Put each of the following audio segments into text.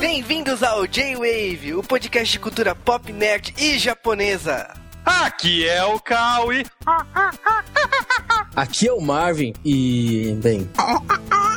Bem-vindos ao J-Wave, o podcast de cultura pop, nerd e japonesa. Aqui é o Kawi. Aqui é o Marvin e. bem.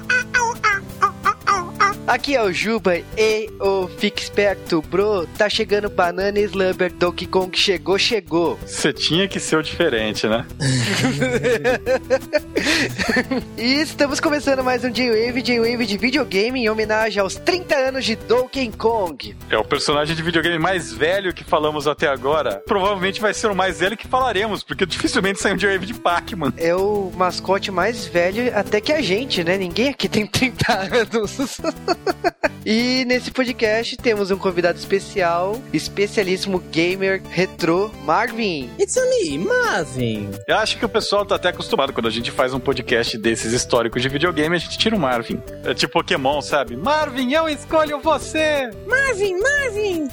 Aqui é o Juba e o Fique Esperto, bro. Tá chegando Banana Slumber, Donkey Kong chegou, chegou. Você tinha que ser o diferente, né? e estamos começando mais um J-Wave, J-Wave de videogame em homenagem aos 30 anos de Donkey Kong. É o personagem de videogame mais velho que falamos até agora. Provavelmente vai ser o mais velho que falaremos, porque dificilmente sai um J-Wave de Pac-Man. É o mascote mais velho até que a gente, né? Ninguém aqui tem 30 anos. e nesse podcast temos um convidado especial, especialíssimo gamer retrô, Marvin. It's me, Marvin. Eu acho que o pessoal tá até acostumado quando a gente faz um podcast desses históricos de videogame, a gente tira o Marvin. É tipo Pokémon, sabe? Marvin, eu escolho você! Marvin, Marvin!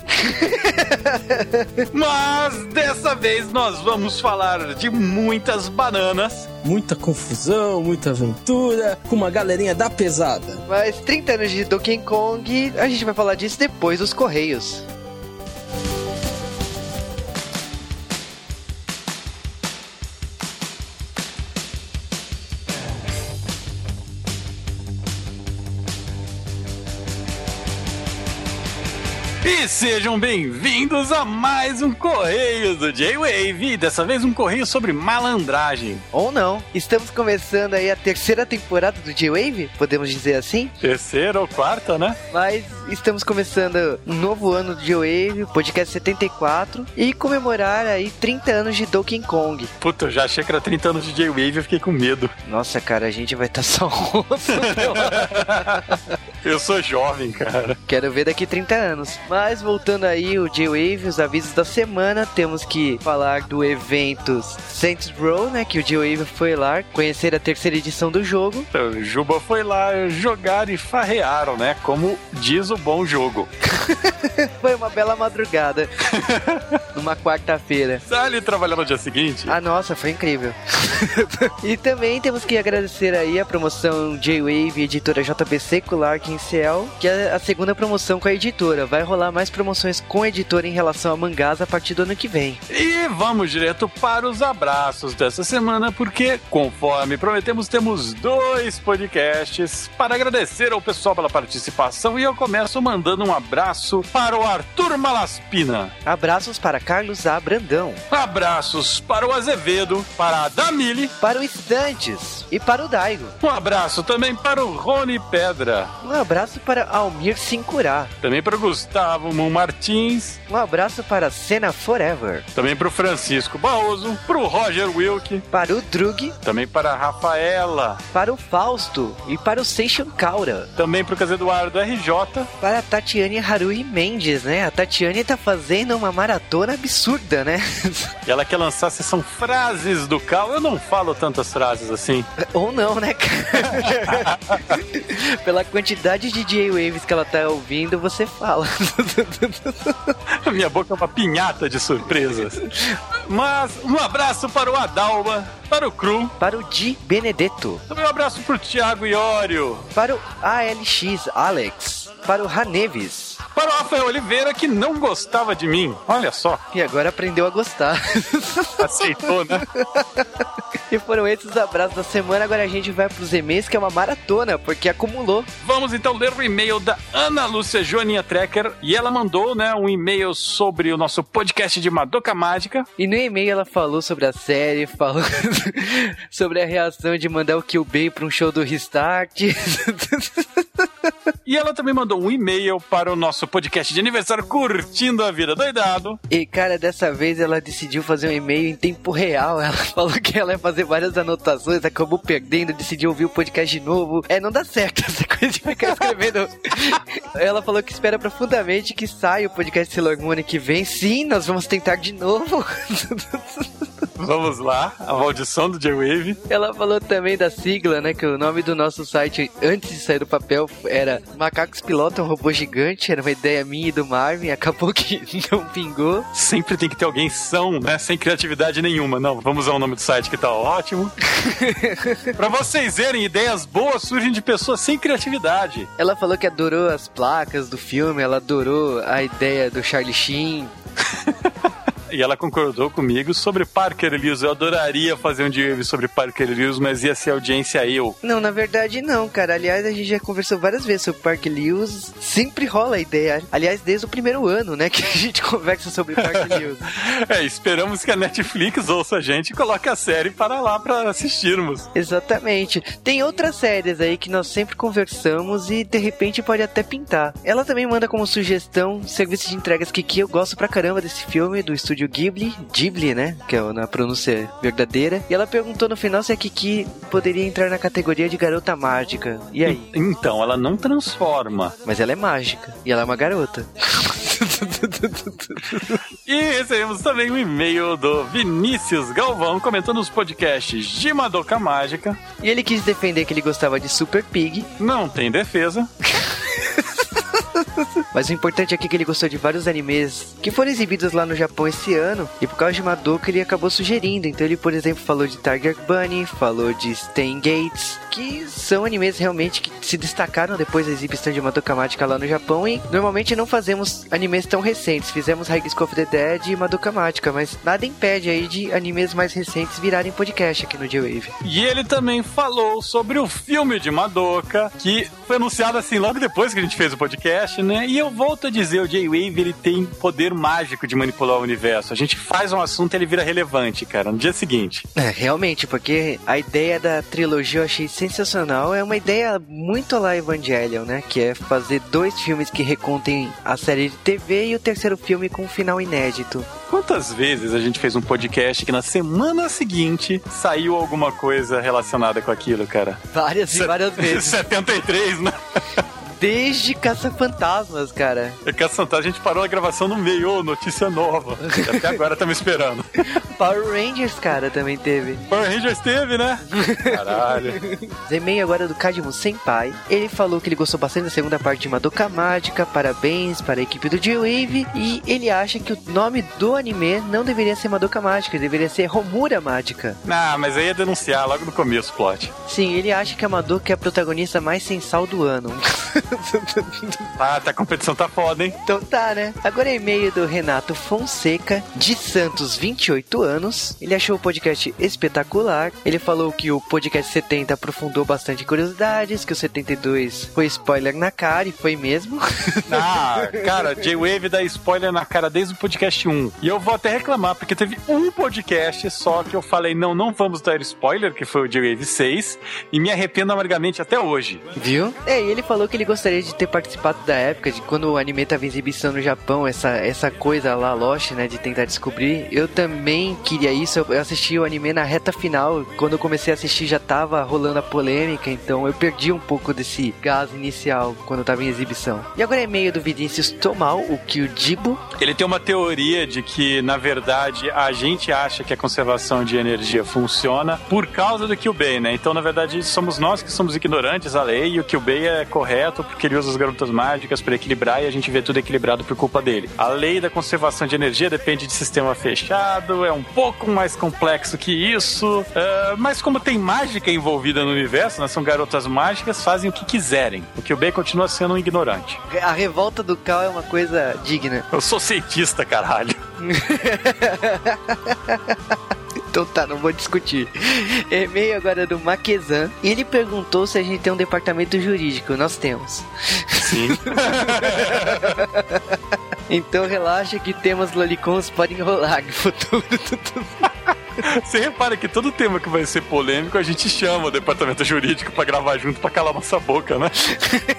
Mas dessa vez nós vamos falar de muitas bananas muita confusão, muita aventura, com uma galerinha da pesada. Mas 30 anos de Donkey Kong, a gente vai falar disso depois dos Correios. E sejam bem-vindos a mais um Correio do J-Wave. Dessa vez um correio sobre malandragem. Ou não. Estamos começando aí a terceira temporada do J-Wave, podemos dizer assim? Terceira ou quarta, né? Mas estamos começando um novo ano do J-Wave, podcast 74, e comemorar aí 30 anos de Donkey Kong. Puta, eu já achei que era 30 anos de J-Wave e fiquei com medo. Nossa, cara, a gente vai estar tá só rosto. eu sou jovem, cara. Quero ver daqui 30 anos. Mas mas voltando aí, o J-Wave, os avisos da semana, temos que falar do evento Saints Row, né? Que o J-Wave foi lá conhecer a terceira edição do jogo. Então, o Juba foi lá jogar e farrearam, né? Como diz o bom jogo. foi uma bela madrugada. numa quarta-feira. Tá ali trabalhando no dia seguinte? Ah, nossa, foi incrível. e também temos que agradecer aí a promoção J-Wave Editora JBC com Larkin Ciel, que é a segunda promoção com a editora. Vai rolar rolar mais promoções com a editora em relação a mangás a partir do ano que vem. E vamos direto para os abraços dessa semana, porque, conforme prometemos, temos dois podcasts para agradecer ao pessoal pela participação. E eu começo mandando um abraço para o Arthur Malaspina. Abraços para Carlos A. Brandão. Abraços para o Azevedo, para a Damile, para o Estantes e para o Daigo. Um abraço também para o Rony Pedra. Um abraço para Almir Sincurá. Também para o Gustavo. Gustavo Martins. Um abraço para Cena Forever. Também para o Francisco Baoso, para o Roger Wilk. Para o Drug. Também para a Rafaela. Para o Fausto e para o Seishan Kaura. Também para o Cas Eduardo RJ. Para a Tatiane Harui Mendes, né? A Tatiane tá fazendo uma maratona absurda, né? Ela quer lançar a sessão frases do Cal. Eu não falo tantas frases assim. Ou não, né, cara? Pela quantidade de J-Waves que ela tá ouvindo, você fala. A minha boca é uma pinhata de surpresas. Mas um abraço para o Adalma, para o Cru, para o Di Benedetto. Também um abraço para o Thiago Iório, para o ALX Alex, para o Raneves para o Rafael Oliveira, que não gostava de mim. Olha só. E agora aprendeu a gostar. Aceitou, né? e foram esses os abraços da semana. Agora a gente vai para os e-mails, que é uma maratona, porque acumulou. Vamos então ler o e-mail da Ana Lúcia Joaninha Trecker. E ela mandou, né, um e-mail sobre o nosso podcast de Madoka Mágica. E no e-mail ela falou sobre a série, falou sobre a reação de mandar o Kill Bay para um show do Restart. e ela também mandou um e-mail para o nosso podcast de aniversário Curtindo a Vida Doidado. E, cara, dessa vez ela decidiu fazer um e-mail em tempo real. Ela falou que ela ia fazer várias anotações, acabou perdendo, decidiu ouvir o podcast de novo. É, não dá certo essa coisa de ficar escrevendo. ela falou que espera profundamente que saia o podcast Sailor Moon que vem. Sim, nós vamos tentar de novo. Vamos lá, a maldição do J-Wave. Ela falou também da sigla, né? Que o nome do nosso site, antes de sair do papel, era Macacos Pilotam um Robô Gigante. Era uma ideia minha e do Marvin. Acabou que não pingou. Sempre tem que ter alguém são, né? Sem criatividade nenhuma. Não, vamos usar o nome do site que tá ótimo. pra vocês verem, ideias boas surgem de pessoas sem criatividade. Ela falou que adorou as placas do filme, ela adorou a ideia do Charlie Sheen. E ela concordou comigo sobre Parker Lewis. Eu adoraria fazer um dia sobre Parker Lewis, mas ia ser audiência eu. Não, na verdade não, cara. Aliás, a gente já conversou várias vezes sobre Parker Lewis. Sempre rola a ideia. Aliás, desde o primeiro ano, né, que a gente conversa sobre Parker Lewis. é, esperamos que a Netflix ouça a gente e coloque a série para lá para assistirmos. Exatamente. Tem outras séries aí que nós sempre conversamos e de repente pode até pintar. Ela também manda como sugestão serviço de entregas que, que eu gosto pra caramba desse filme, do estúdio estúdio Ghibli, Ghibli, né? Que é na pronúncia verdadeira. E ela perguntou no final se a Kiki poderia entrar na categoria de garota mágica. E aí? Então, ela não transforma. Mas ela é mágica. E ela é uma garota. e recebemos também um e-mail do Vinícius Galvão comentando os podcasts de Madoka Mágica. E ele quis defender que ele gostava de Super Pig. Não tem defesa. Mas o importante aqui é que ele gostou de vários animes que foram exibidos lá no Japão esse ano. E por causa de Madoka ele acabou sugerindo. Então ele, por exemplo, falou de Tiger Bunny, falou de Stain Gates, que são animes realmente que se destacaram depois da exibição de Madoka Mágica lá no Japão. E normalmente não fazemos animes tão recentes. Fizemos High School of the Dead e Madoka Mágica, mas nada impede aí de animes mais recentes virarem podcast aqui no J-Wave. E ele também falou sobre o filme de Madoka, que foi anunciado assim logo depois que a gente fez o podcast, né? E eu volto a dizer, o J-Wave ele tem poder mágico de manipular o universo. A gente faz um assunto e ele vira relevante, cara, no dia seguinte. É, realmente, porque a ideia da trilogia eu achei sensacional. É uma ideia muito lá Evangelion, né? Que é fazer dois filmes que recontem a série de TV e o terceiro filme com um final inédito. Quantas vezes a gente fez um podcast que na semana seguinte saiu alguma coisa relacionada com aquilo, cara? Várias e várias vezes. 73, né? Desde Caça-Fantasmas, cara. É Caça-Fantasmas, a gente parou a gravação no meio, oh, notícia nova. Até agora estamos esperando. Power Rangers, cara, também teve. Power Rangers teve, né? Caralho. E-mail agora do Kadimo Senpai. Ele falou que ele gostou bastante da segunda parte de Madoka Mágica. Parabéns para a equipe do J-Wave. E ele acha que o nome do anime não deveria ser Madoka Mágica, deveria ser Romura Mágica. Ah, mas aí ia denunciar logo no começo, plot. Sim, ele acha que a Madoka é a protagonista mais sensal do ano. ah, tá, a competição tá foda, hein? Então tá, né? Agora é e-mail do Renato Fonseca, de Santos, 28 anos. Ele achou o podcast espetacular. Ele falou que o podcast 70 aprofundou bastante curiosidades, que o 72 foi spoiler na cara, e foi mesmo. Ah, cara, J-Wave dá spoiler na cara desde o podcast 1. E eu vou até reclamar, porque teve um podcast só que eu falei, não, não vamos dar spoiler, que foi o J-Wave 6, e me arrependo amargamente até hoje. Viu? É, e ele falou que ele gostaria de ter participado da época de quando o anime tava em exibição no Japão, essa, essa coisa lá, Lost, né, de tentar descobrir. Eu também queria isso, eu assisti o anime na reta final, quando eu comecei a assistir já tava rolando a polêmica, então eu perdi um pouco desse gás inicial quando tava em exibição. E agora é meio do Vinícius Tomal, o Kyujibo. Ele tem uma teoria de que, na verdade, a gente acha que a conservação de energia funciona por causa do Kyubei, né? Então, na verdade, somos nós que somos ignorantes à lei e o Kyubei é correto porque ele usa as garotas mágicas para equilibrar e a gente vê tudo equilibrado por culpa dele. A lei da conservação de energia depende de sistema fechado, é um pouco mais complexo que isso, uh, mas como tem mágica envolvida no universo, né, são garotas mágicas, fazem o que quiserem. O que o Ben continua sendo um ignorante. A revolta do Cal é uma coisa digna. Eu sou cientista, caralho. Então tá, não vou discutir. E-mail agora do Maquezan. E ele perguntou se a gente tem um departamento jurídico. Nós temos. Sim. então relaxa que temas lolicons podem rolar no futuro. Você repara que todo tema que vai ser polêmico, a gente chama o departamento jurídico para gravar junto para calar nossa boca, né?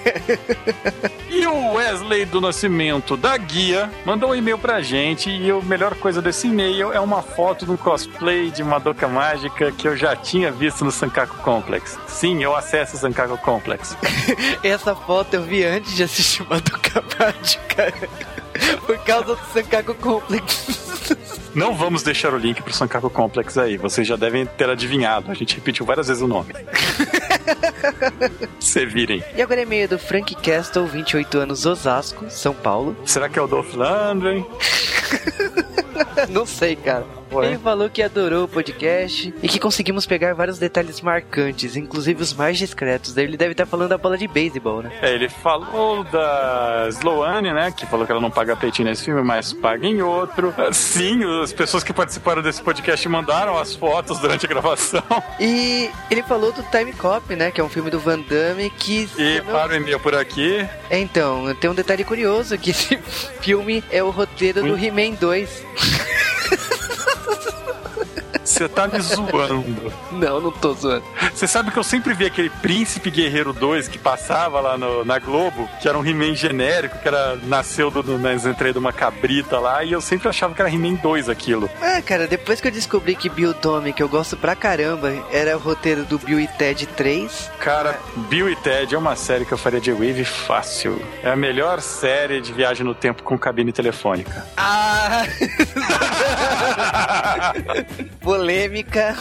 e o Wesley do Nascimento da Guia mandou um e-mail pra gente e a melhor coisa desse e-mail é uma foto de um cosplay de Madoka Mágica que eu já tinha visto no Sankaku Complex. Sim, eu acesso o Sankaku Complex. Essa foto eu vi antes de assistir Madoka Mágica. Por causa do Sankaku Complex. Não vamos deixar o link pro Sankaku Complex aí. Vocês já devem ter adivinhado. A gente repetiu várias vezes o nome. Se virem. E agora é e-mail do Frank Castle, 28 anos, Osasco, São Paulo. Será que é o Dolph Lundgren? Não sei, cara. Ué. Ele falou que adorou o podcast e que conseguimos pegar vários detalhes marcantes, inclusive os mais discretos. Ele deve estar falando da bola de beisebol, né? É, ele falou da Sloane, né? Que falou que ela não paga peitinho nesse filme, mas paga em outro. Sim, as pessoas que participaram desse podcast mandaram as fotos durante a gravação. E ele falou do Time Cop, né? Que é um filme do Van Damme que. E para o e-mail por aqui. É, Então, tem um detalhe curioso: que esse filme é o roteiro do He-Man 2. Você tá me zoando. Não, não tô zoando. Você sabe que eu sempre vi aquele Príncipe Guerreiro 2 que passava lá no- na Globo, que era um He-Man genérico, que era, nasceu do, do, nas entranhas de uma cabrita lá, e eu sempre achava que era He-Man 2 aquilo. Ah, cara, depois que eu descobri que Bill Tommy, que eu gosto pra caramba, era o roteiro do Bill e Ted 3. Cara, Bill e Ted é uma série que eu faria de Wave fácil. É a melhor série de viagem no tempo com cabine telefônica. Ah! Polêmica.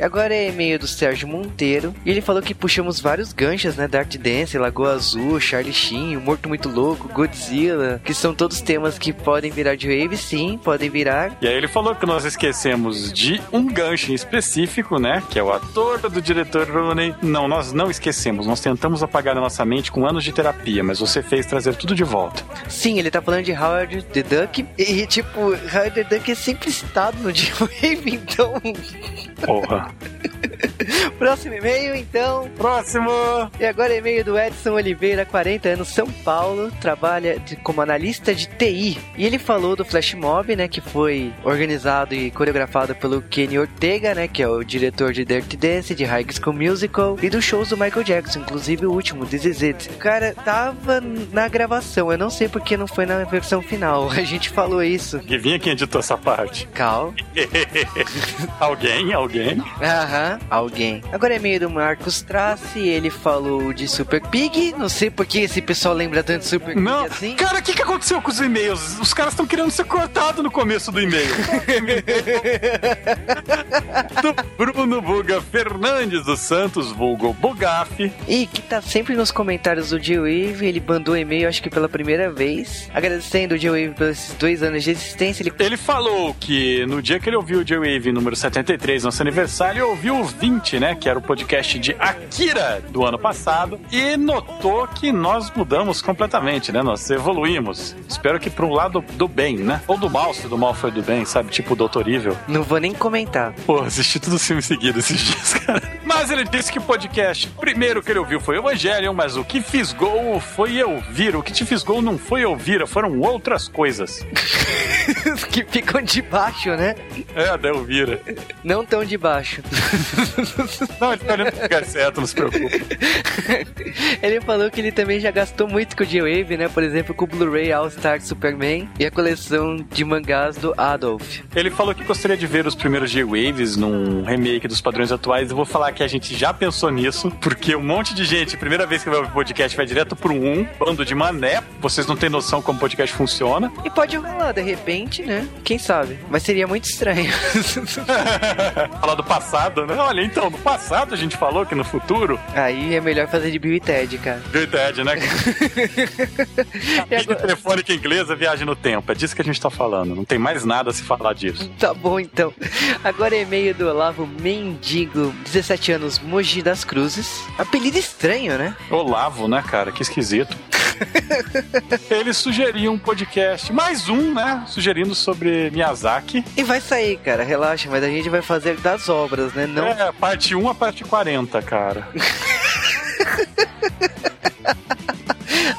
Agora é e-mail do Sérgio Monteiro. E ele falou que puxamos vários ganchos, né? Dark Dance, Lagoa Azul, Charlie Sheen, Morto Muito Louco, Godzilla. Que são todos temas que podem virar de wave, sim, podem virar. E aí ele falou que nós esquecemos de um gancho em específico, né? Que é o ator do diretor Rooney. Não, nós não esquecemos. Nós tentamos apagar a nossa mente com anos de terapia, mas você fez trazer tudo de volta. Sim, ele tá falando de Howard the Duck. E, tipo, Howard the Duck é sempre citado no J-Wave, então. Porra. Próximo e-mail, então. Próximo! E agora e-mail do Edson Oliveira, 40 anos, São Paulo, trabalha de- como analista de TI. E ele falou do Flash Mob, né, que foi organizado e coreografado pelo Kenny Ortega, né, que é o diretor de Dirty Dance, de High School Musical e dos shows do Michael Jackson, inclusive o último, This Is It. Cara, tava na gravação, eu não sei porque não foi na versão final. A gente falou isso. Que vinha quem editou essa parte. Cal. alguém, alguém. Aham, alguém. Agora é meio do Marcos Trace, ele falou de Super Pig. Não sei por que esse pessoal lembra tanto de Super Pig Não, assim. cara, o que, que aconteceu com os e-mails? Os caras estão querendo ser cortados no começo do e-mail. do Bruno Buga Fernandes dos Santos, vulgo Bugaf. E que tá sempre nos comentários do G-Wave, ele mandou um e-mail, acho que pela primeira vez, agradecendo o G-Wave pelos esses dois anos de existência. Ele Ele falou que no dia que ele ouviu o J-Wave número 73, nosso aniversário, ele ouviu o 20, né? Que era o podcast de Akira do ano passado. E notou que nós mudamos completamente, né? Nós evoluímos. Espero que para um lado do bem, né? Ou do mal, se do mal foi do bem, sabe? Tipo o Doutor Evil. não vou nem comentar. Pô, assisti todos os filmes seguidos esses dias, cara. Mas ele disse que o podcast, primeiro que ele ouviu foi Evangelion, mas o que fisgou foi eu vir. O que te fisgou não foi ouvir, foram outras coisas. Que ficam de baixo, né? É, da Elvira. Não tão de baixo. Não, ele tá olhando pro lugar certo, não se preocupe. ele falou que ele também já gastou muito com o G-Wave, né? Por exemplo, com o Blu-ray All-Star Superman e a coleção de mangás do Adolf. Ele falou que gostaria de ver os primeiros G-Waves num remake dos padrões atuais. Eu vou falar que a gente já pensou nisso, porque um monte de gente, primeira vez que vai ouvir o podcast, vai direto pro um, bando de mané. Vocês não têm noção como o podcast funciona. E pode rolar, de repente, né? Quem sabe? Mas seria muito estranho. Falar do passado, né? Olha, então, no passado a gente falou que no futuro. Aí é melhor fazer de Bill e Ted, cara. Verdade, né? E agora- telefônica inglesa, viagem no tempo. É disso que a gente tá falando. Não tem mais nada a se falar disso. Tá bom, então. Agora é e-mail do Olavo Mendigo, 17 anos, Mogi das Cruzes. Apelido estranho, né? Olavo, né, cara? Que esquisito. Ele sugeriu um podcast, mais um, né? Sugerindo sobre Miyazaki. E vai sair, cara, relaxa, mas a gente vai fazer das obras, né? Não É, parte 1 a parte 40, cara.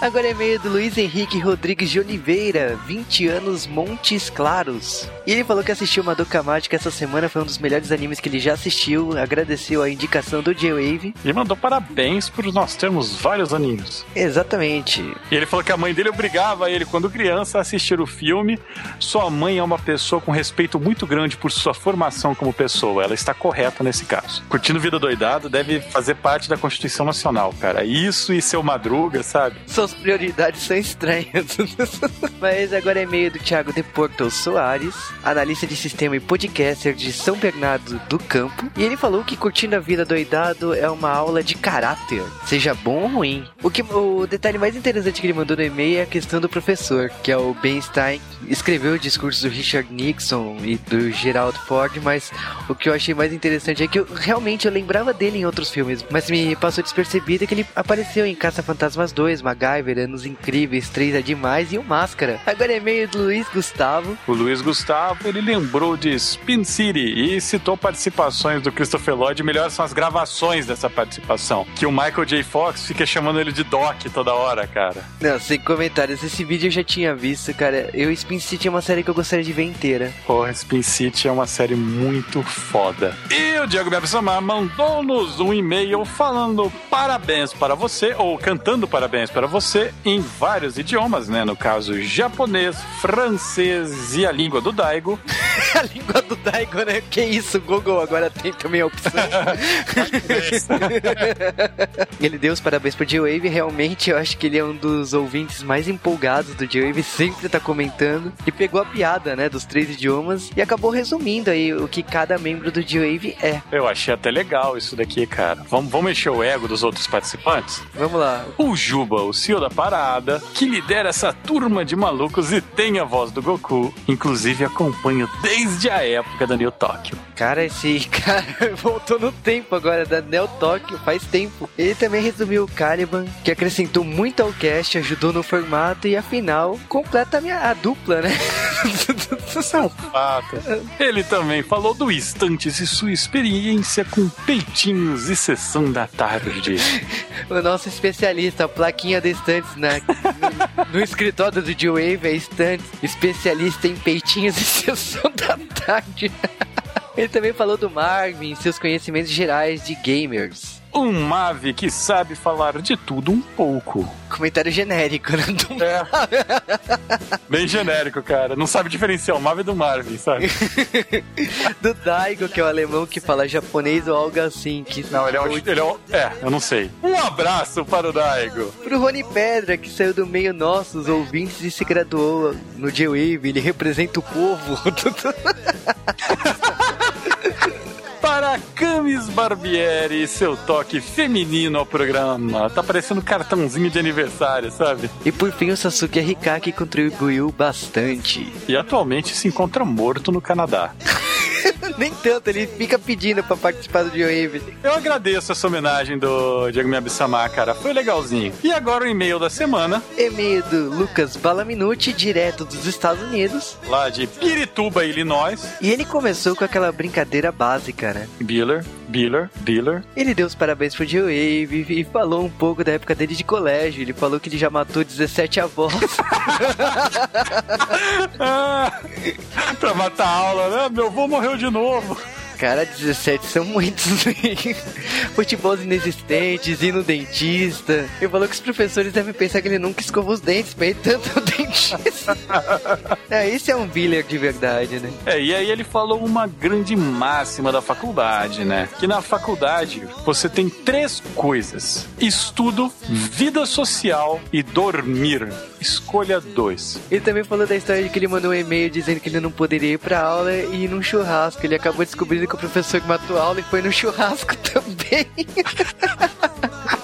Agora é e-mail do Luiz Henrique Rodrigues de Oliveira, 20 anos, Montes Claros. E ele falou que assistiu Madoka Mágica essa semana, foi um dos melhores animes que ele já assistiu, agradeceu a indicação do J-Wave. E mandou parabéns por nós termos vários animes. Exatamente. E ele falou que a mãe dele obrigava ele, quando criança, a assistir o filme. Sua mãe é uma pessoa com respeito muito grande por sua formação como pessoa. Ela está correta nesse caso. Curtindo Vida Doidado deve fazer parte da Constituição Nacional, cara. Isso e seu Madruga, sabe? Suas prioridades são estranhas. Mas agora é meio do Thiago de Porto Soares, analista de sistema e podcaster de São Bernardo do Campo. E ele falou que Curtindo a Vida Doidado é uma aula de caráter, seja bom ou ruim. O, que, o detalhe mais interessante que ele mandou no e-mail é a questão do professor, que é o Ben Stein, escreveu o discurso do Richard Nixon e do Gerald Ford, mas o que eu achei mais interessante é que eu realmente eu lembrava dele em outros filmes, mas me passou despercebido que ele apareceu em Caça Fantasmas 2, MacGyver, Anos Incríveis, 3 é Demais e o Máscara. Agora é meio do Luiz Gustavo. O Luiz Gustavo, ele lembrou de Spin City e citou participações do Christopher Lloyd, melhor são as gravações dessa participação, que o Michael J. Fox fica chamando ele de Doc toda hora, cara. Não, sem comentários, esse vídeo eu já tinha visto, cara. Eu Spin City é uma série que eu gostaria de ver inteira. Porra, Spin City é uma série muito foda. E o Diego Bebsamar mandou-nos um e-mail falando parabéns para você, ou cantando parabéns para você, em vários idiomas, né? No caso, japonês, francês e a língua do Daigo. a língua do Daigo, né? Que isso, Google agora tem também a opção. ele deu os parabéns pro J-Wave, realmente eu acho que ele é um dos ouvintes mais empolgados do J-Wave, sempre tá comentando. E pegou a piada, né, dos três idiomas e acabou resumindo aí o que cada membro do J-Wave é. Eu achei até legal isso daqui, cara. Vamos, vamos mexer o ego dos outros participantes? Vamos lá. O Juba, o Da parada, que lidera essa turma de malucos e tem a voz do Goku, inclusive acompanha desde a época da New Tóquio. Cara, esse cara voltou no tempo agora, da Neo Tóquio, faz tempo. Ele também resumiu o Caliban, que acrescentou muito ao cast, ajudou no formato e afinal completa a, minha, a dupla, né? Fato. Ele também falou do Instantes e sua experiência com peitinhos e sessão da tarde. o nosso especialista, a plaquinha da Estantes na, no, no escritório do G-Wave é Estantes, especialista em peitinhos e sessão da tarde. Ele também falou do Marvin, seus conhecimentos gerais de gamers. Um Mave que sabe falar de tudo um pouco. Comentário genérico, né? Do... É. Bem genérico, cara. Não sabe diferenciar o Mave do Marvin, sabe? do Daigo, que é o alemão que fala japonês ou algo assim. Que... Não, ele é, o, ele é o... É, eu não sei. Um abraço para o Daigo. Pro Rony Pedra, que saiu do meio nossos ouvintes e se graduou no J-Wave. Ele representa o povo. para Camis Barbieri, seu toque feminino ao programa. Tá parecendo cartãozinho de aniversário, sabe? E por fim o Sasuke que contribuiu bastante. E atualmente se encontra morto no Canadá. Nem tanto, ele fica pedindo pra participar do J-Wave. Eu agradeço essa homenagem do Diego Miyabisamar, cara. Foi legalzinho. E agora o e-mail da semana. E-mail do Lucas Balaminuti, direto dos Estados Unidos. Lá de Pirituba, Illinois. E ele começou com aquela brincadeira básica, né? Biller, Biller, Biller. Ele deu os parabéns pro J-Wave e falou um pouco da época dele de colégio. Ele falou que ele já matou 17 avós. ah, pra matar a aula, né? Meu avô morreu de novo. Cara, 17 são muitos. Futebols inexistentes, ir no dentista. Ele falou que os professores devem pensar que ele nunca escovou os dentes pra ir tanto ao dentista. é, esse é um biller de verdade, né? É, e aí ele falou uma grande máxima da faculdade, né? Que na faculdade você tem três coisas: estudo, vida social e dormir. Escolha dois. Ele também falou da história de que ele mandou um e-mail dizendo que ele não poderia ir pra aula e ir num churrasco. Ele acabou descobrindo que o professor que matou a aula e foi no churrasco também.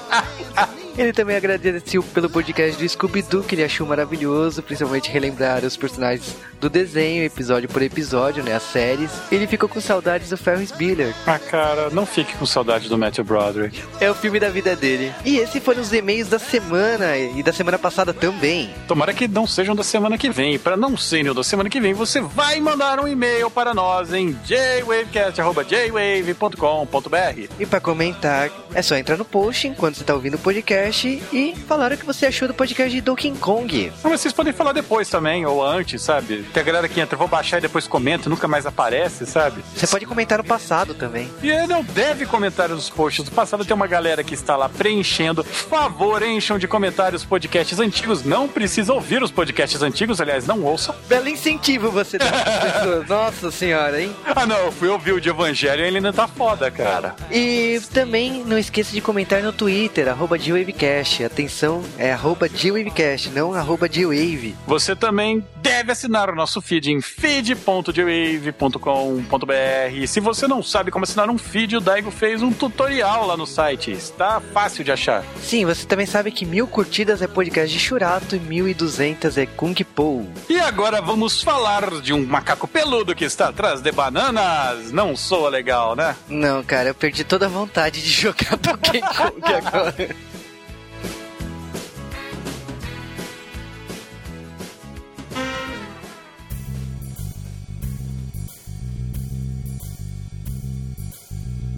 Ele também agradeceu pelo podcast do Scooby-Doo, que ele achou maravilhoso, principalmente relembrar os personagens do desenho, episódio por episódio, né, as séries. Ele ficou com saudades do Ferris Bueller. Ah, cara, não fique com saudade do Matthew Broderick. É o filme da vida dele. E esses foram os e-mails da semana e da semana passada também. Tomara que não sejam da semana que vem. Para não serem da semana que vem, você vai mandar um e-mail para nós em jwavecast.jwave.com.br. E para comentar, é só entrar no post enquanto você está ouvindo o podcast podcast e falaram o que você achou do podcast de Donkey Kong. Mas vocês podem falar depois também, ou antes, sabe? Tem a galera que entra, vou baixar e depois comenta, nunca mais aparece, sabe? Você pode comentar no passado também. E não deve comentar nos posts do passado. Tem uma galera que está lá preenchendo. Favor, encham de comentários podcasts antigos. Não precisa ouvir os podcasts antigos, aliás, não ouçam. Belo incentivo você dá pessoas. Nossa senhora, hein? Ah, não, eu fui ouvir o de Evangelho e ele ainda tá foda, cara. E também não esqueça de comentar no Twitter, arroba GWavecast. Atenção, é arroba GWavecast, não arroba GWave. Você também deve assinar o nosso feed em feed.gwave.com.br. Se você não sabe como assinar um feed, o Daigo fez um tutorial lá no site. Está fácil de achar. Sim, você também sabe que mil curtidas é podcast de Churato e mil e duzentas é Kung Po. E agora vamos falar de um macaco peludo que está atrás de bananas. Não soa legal, né? Não, cara, eu perdi toda a vontade de jogar Donkey Kong agora.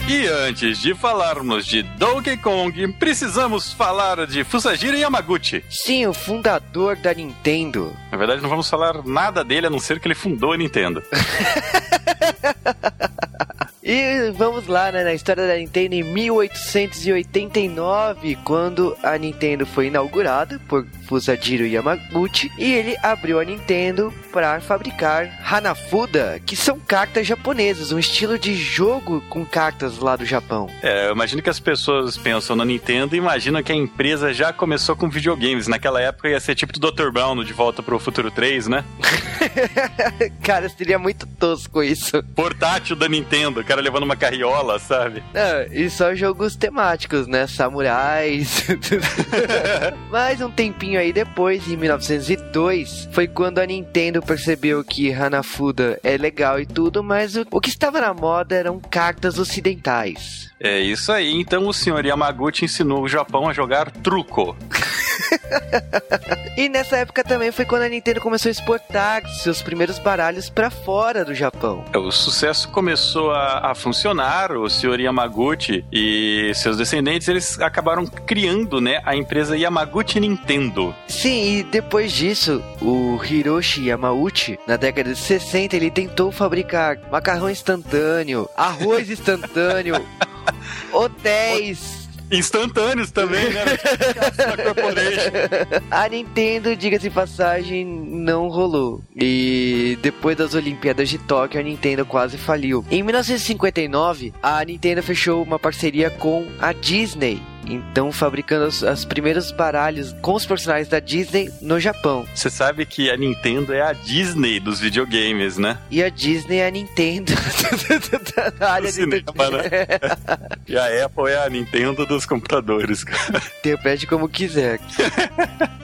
E antes de falarmos de Donkey Kong, precisamos falar de Fusajiro Yamaguchi. Sim, o fundador da Nintendo. Na verdade, não vamos falar nada dele, a não ser que ele fundou a Nintendo. E vamos lá, né, na história da Nintendo em 1889, quando a Nintendo foi inaugurada por Fusajiro Yamaguchi, e ele abriu a Nintendo para fabricar Hanafuda, que são cartas japonesas, um estilo de jogo com cartas lá do Japão. É, eu imagino que as pessoas pensam na Nintendo e imaginam que a empresa já começou com videogames. Naquela época ia ser tipo do Dr. Brown De Volta pro Futuro 3, né? Cara, seria muito tosco isso. Portátil da Nintendo, o cara levando uma carriola, sabe? Não, e só jogos temáticos, né? Samurais. Mas um tempinho aí depois, em 1902, foi quando a Nintendo percebeu que Hanafuda é legal e tudo, mas o, o que estava na moda eram cartas ocidentais. É isso aí. Então o senhor Yamaguchi ensinou o Japão a jogar truco. E nessa época também foi quando a Nintendo começou a exportar seus primeiros baralhos para fora do Japão. O sucesso começou a, a funcionar. O senhor Yamaguchi e seus descendentes eles acabaram criando, né, a empresa Yamaguchi Nintendo. Sim, e depois disso, o Hiroshi Yamauchi, na década de 60, ele tentou fabricar macarrão instantâneo, arroz instantâneo, hotéis. Instantâneos também, né? A Nintendo, diga-se passagem, não rolou. E depois das Olimpíadas de Tóquio, a Nintendo quase faliu. Em 1959, a Nintendo fechou uma parceria com a Disney. Então, fabricando os, os primeiros baralhos com os personagens da Disney no Japão. Você sabe que a Nintendo é a Disney dos videogames, né? E a Disney é a Nintendo da área Do cinema, né? E a Apple é a Nintendo dos computadores, cara. Interprete como quiser.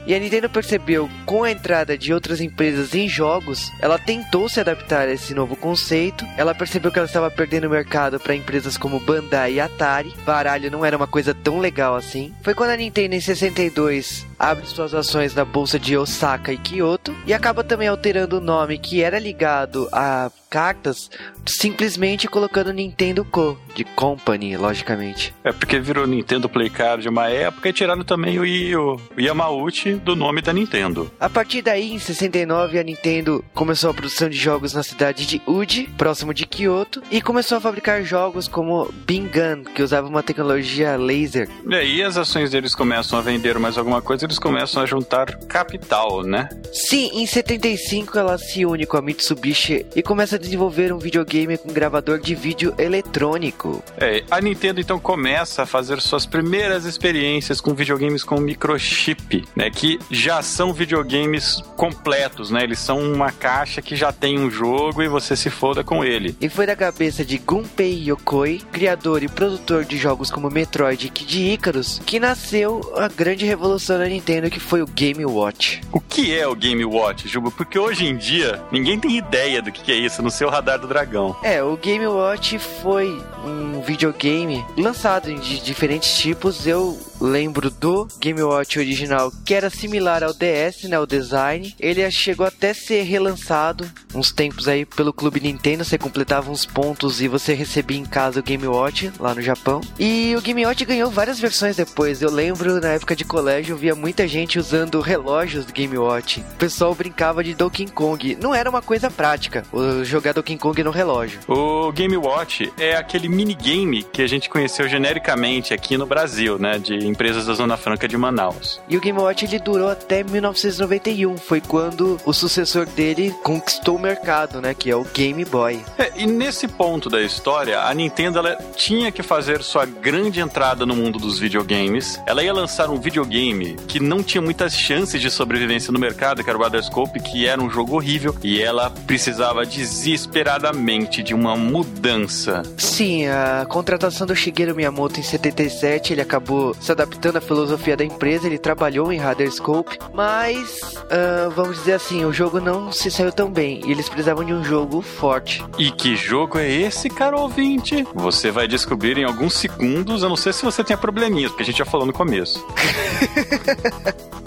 e a Nintendo percebeu, com a entrada de outras empresas em jogos, ela tentou se adaptar a esse novo conceito. Ela percebeu que ela estava perdendo o mercado para empresas como Bandai e Atari. Baralho não era uma coisa tão legal assim. Foi quando a Nintendo, em 62, abre suas ações na bolsa de Osaka e Kyoto e acaba também alterando o nome que era ligado a cartas, simplesmente colocando Nintendo Co. de Company, logicamente. É porque virou Nintendo Play Card uma época e tiraram também o, I- o Yamauchi do nome da Nintendo. A partir daí, em 69, a Nintendo começou a produção de jogos na cidade de Uji, próximo de Kyoto, e começou a fabricar jogos como Bingan, que usava uma tecnologia laser. E aí as ações deles começam a vender mais alguma coisa, eles começam a juntar capital, né? Sim, em 75 ela se une com a Mitsubishi e começa a desenvolver um videogame com gravador de vídeo eletrônico. É, a Nintendo então começa a fazer suas primeiras experiências com videogames com microchip, né? Que já são videogames completos, né? Eles são uma caixa que já tem um jogo e você se foda com ele. E foi da cabeça de Gunpei Yokoi, criador e produtor de jogos como Metroid e Kid Icarus, que nasceu a grande revolução da Nintendo, que foi o Game Watch. O que é o Game Watch, Juba? Porque hoje em dia ninguém tem ideia do que é isso no seu radar do dragão. É, o Game Watch foi um videogame lançado de diferentes tipos. Eu lembro do Game Watch original, que era similar ao DS, né, o design. Ele chegou até ser relançado uns tempos aí pelo Clube Nintendo, você completava uns pontos e você recebia em casa o Game Watch lá no Japão. E o Game Watch ganhou várias versões depois. Eu lembro na época de colégio, eu via muita gente usando relógios do Game Watch. O pessoal brincava de Donkey Kong. Não era uma coisa prática, jogar Donkey Kong no relógio. O Game Watch é aquele minigame que a gente conheceu genericamente aqui no Brasil, né, de empresas da Zona Franca de Manaus. E o Game Watch ele durou até 1991, foi quando o sucessor dele conquistou o mercado, né, que é o Game Boy. É, e nesse ponto da história, a Nintendo ela tinha que fazer sua grande entrada no mundo dos videogames. Ela ia lançar um videogame que não tinha muitas chances de sobrevivência no mercado, que era o Brotherscope, que era um jogo horrível, e ela precisava desesperadamente de uma mudança. Sim, a contratação do Shigeru Miyamoto em 77, ele acabou se adaptando à filosofia da empresa, ele trabalhou em Scope, mas uh, vamos dizer assim, o jogo não se saiu tão bem e eles precisavam de um jogo forte. E que jogo é esse, caro ouvinte? Você vai descobrir em alguns segundos, a não ser se você tem probleminhas, porque a gente já falou no começo.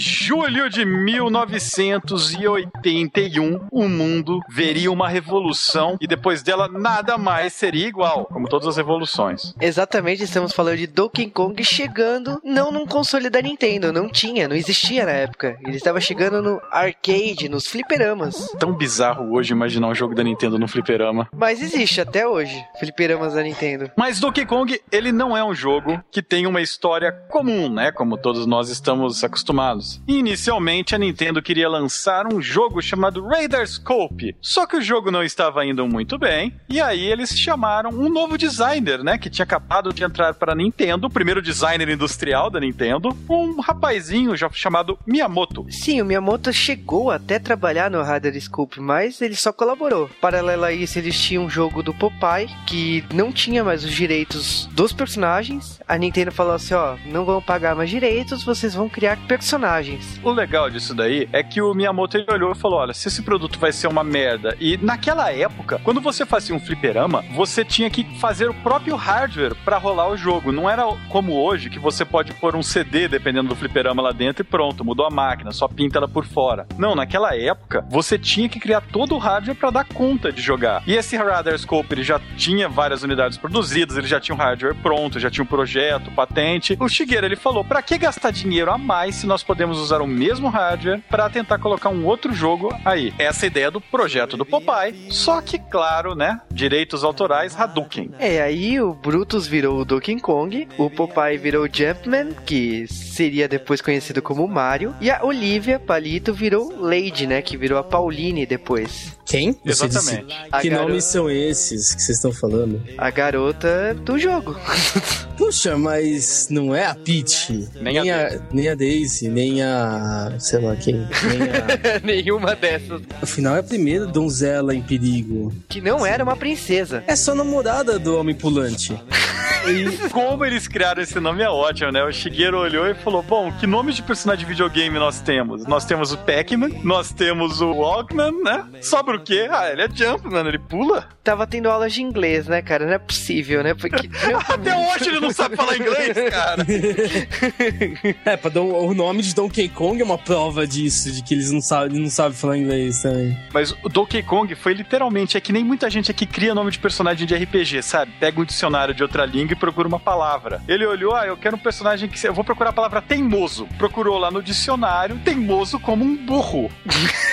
julho de 1981, o mundo veria uma revolução e depois dela nada mais seria igual, como todas as revoluções. Exatamente, estamos falando de Donkey Kong chegando não num console da Nintendo, não tinha, não existia na época. Ele estava chegando no arcade, nos fliperamas. Tão bizarro hoje imaginar um jogo da Nintendo no fliperama. Mas existe até hoje, fliperamas da Nintendo. Mas Donkey Kong, ele não é um jogo que tem uma história comum, né? Como todos nós estamos acostumados. Inicialmente, a Nintendo queria lançar um jogo chamado Radar Scope, só que o jogo não estava indo muito bem, e aí eles chamaram um novo designer, né, que tinha acabado de entrar para a Nintendo, o primeiro designer industrial da Nintendo, um rapazinho chamado Miyamoto. Sim, o Miyamoto chegou até trabalhar no Radar Scope, mas ele só colaborou. Paralelo a isso, eles tinham um jogo do Popeye, que não tinha mais os direitos dos personagens. A Nintendo falou assim, ó, não vão pagar mais direitos, vocês vão criar personagens. O legal disso daí é que o Miyamoto ele olhou e falou: olha, se esse produto vai ser uma merda. E naquela época, quando você fazia um fliperama, você tinha que fazer o próprio hardware para rolar o jogo. Não era como hoje, que você pode pôr um CD dependendo do fliperama lá dentro e pronto, mudou a máquina, só pinta ela por fora. Não, naquela época, você tinha que criar todo o hardware para dar conta de jogar. E esse Radar Scope ele já tinha várias unidades produzidas, ele já tinha um hardware pronto, já tinha um projeto, patente. O Shigeru ele falou: para que gastar dinheiro a mais se nós podemos usar o mesmo hardware para tentar colocar um outro jogo aí? Essa é ideia do projeto do Popeye, só que, claro, né? Direitos autorais Hadouken. É, aí o Brutus virou o Donkey Kong, o Popeye virou o Jumpman, que seria depois conhecido como Mario, e a Olivia Palito virou Lady, né? Que virou a Pauline depois. Quem? Exatamente. Que garota... nomes são esses que vocês estão falando? A garota do jogo. Puxa, mas não é a Peach, nem, nem a, a, nem a Daisy, nem a. sei lá quem. Nem a... Nenhuma dessas. Afinal, é a primeira donzela em perigo. Que não era uma princesa. É só namorada do Homem Pulante. E como eles criaram esse nome é ótimo, né? O Shigeru olhou e falou: Bom, que nome de personagem de videogame nós temos? Nós temos o Pac-Man, nós temos o Walkman, né? Sobra o quê? Ah, ele é Jumpman, ele pula. Tava tendo aulas de inglês, né, cara? Não é possível, né? Porque. Até hoje ele não sabe falar inglês, cara. é, pra dar o nome de Donkey Kong é uma prova disso, de que eles não sabem, não sabem falar inglês também. Mas o Donkey Kong foi literalmente, é que nem muita gente aqui cria nome de personagem de RPG, sabe? Pega um dicionário de outra língua e procura uma palavra. Ele olhou, ah, eu quero um personagem que. Eu vou procurar a palavra teimoso. Procurou lá no dicionário, teimoso como um burro.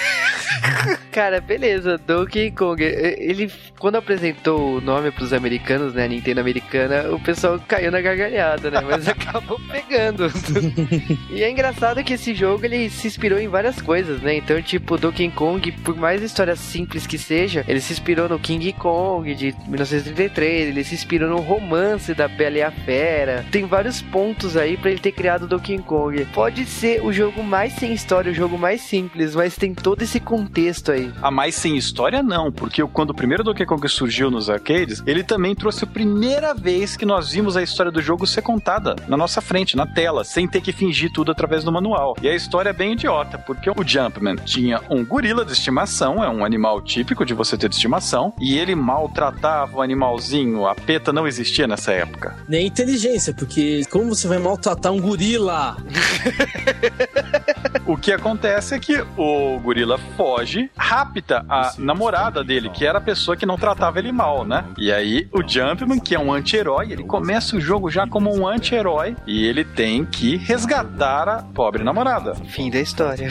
Cara, beleza, Donkey Kong. Ele, quando apresentou o nome pros americanos, né, Nintendo americana, o pessoal caiu na gargalhada, né? Mas acabou pegando. e é engraçado que esse jogo ele se inspirou em várias coisas, né? Então, tipo, Donkey Kong, por mais história simples que seja, ele se inspirou no King Kong de 1933, ele se inspirou no romance da Bela e a Fera. Tem vários pontos aí para ele ter criado Donkey Kong. Pode ser o jogo mais sem história, o jogo mais simples, mas tem todo esse contexto aí. A mais sem história não, porque quando o primeiro Donkey Kong surgiu nos arcades, ele também trouxe a primeira vez que nós vimos a história do jogo ser contada na nossa frente, na tela, sem ter que fingir tudo através do manual. E a história é bem idiota, porque o Jumpman tinha um gorila de estimação, é um animal típico de você ter de estimação, e ele maltratava o animalzinho. A PETA não existia nessa época. Nem inteligência, porque como você vai maltratar um gorila? o que acontece é que o gorila foge, rapta a namorada dele, que era a pessoa que não tratava ele mal, né? E aí o Jumpman, que é um anti-herói, ele começa o jogo já como um anti-herói e ele tem que resgatar a pobre namorada. Fim da história.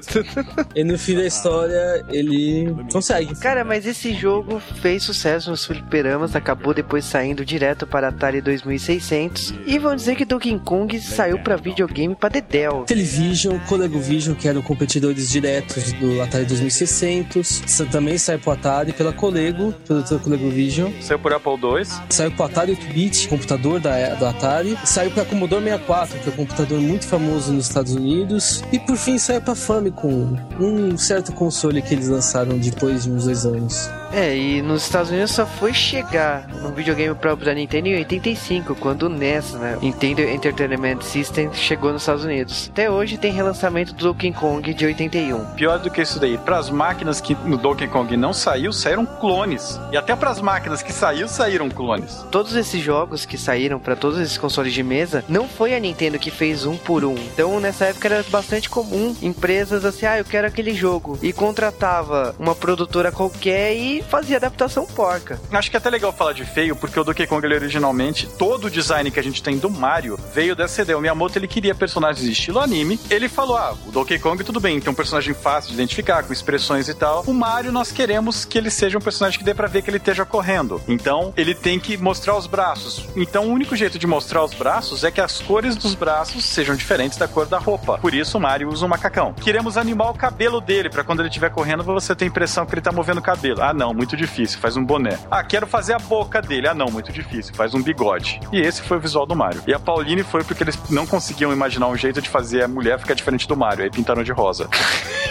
e no fim da história ele consegue. Cara, mas esse jogo fez sucesso nos fliperamas, acabou depois saindo direto para Atari 2600 e vão dizer que Donkey Kong saiu para videogame para Dedel. Television, ColecoVision, que eram competidores diretos do Atari 2600, também saiu pro Atari pela Colego, produtora ColecoVision. Saiu por Apple II. Saiu pro Atari 8-bit, computador da, do Atari. Saiu para Commodore 64, que é um computador muito famoso nos Estados Unidos. E por fim saiu para Famicom, um certo console que eles lançaram depois de uns dois anos. É, e nos Estados Unidos só foi chegar no videogame próprio da Nintendo em 85, quando o NES, né, Nintendo Entertainment System, chegou nos Estados Unidos. Até hoje tem relançamento do Donkey Kong de 81. Pior do que isso daí, para as máquinas que no Donkey Kong não saiu, saíram clones. E até para as máquinas que saiu, saíram clones. Todos esses jogos que saíram para todos esses consoles de mesa, não foi a Nintendo que fez um por um. Então, nessa época era bastante comum empresas assim, ah, eu quero aquele jogo e contratava uma produtora qualquer e fazia adaptação porca. Acho que é até legal falar de feio, porque o Donkey Kong ele, originalmente, todo o design que a gente tem do Mario veio dessa ideia. O Miyamoto ele queria personagens de estilo anime. Ele falou: ah, o Donkey Kong tudo bem, tem um personagem fácil de identificar, com expressões e tal. O Mario nós queremos que ele seja um personagem que dê pra ver que ele esteja correndo. Então ele tem que mostrar os braços. Então o único jeito de mostrar os braços é que as cores dos braços sejam diferentes da cor da roupa. Por isso o Mario usa um macacão. Queremos animar o cabelo dele, para quando ele estiver correndo você ter a impressão que ele tá movendo o cabelo. Ah, não, muito difícil, faz um boné. Ah, quero fazer a boca dele. Ah, não, muito difícil, faz um bigode. E esse foi o visual do Mario. E a Pauline foi porque eles não conseguiam imaginar um jeito de fazer a mulher ficar diferente do Mario. Aí pintaram de rosa.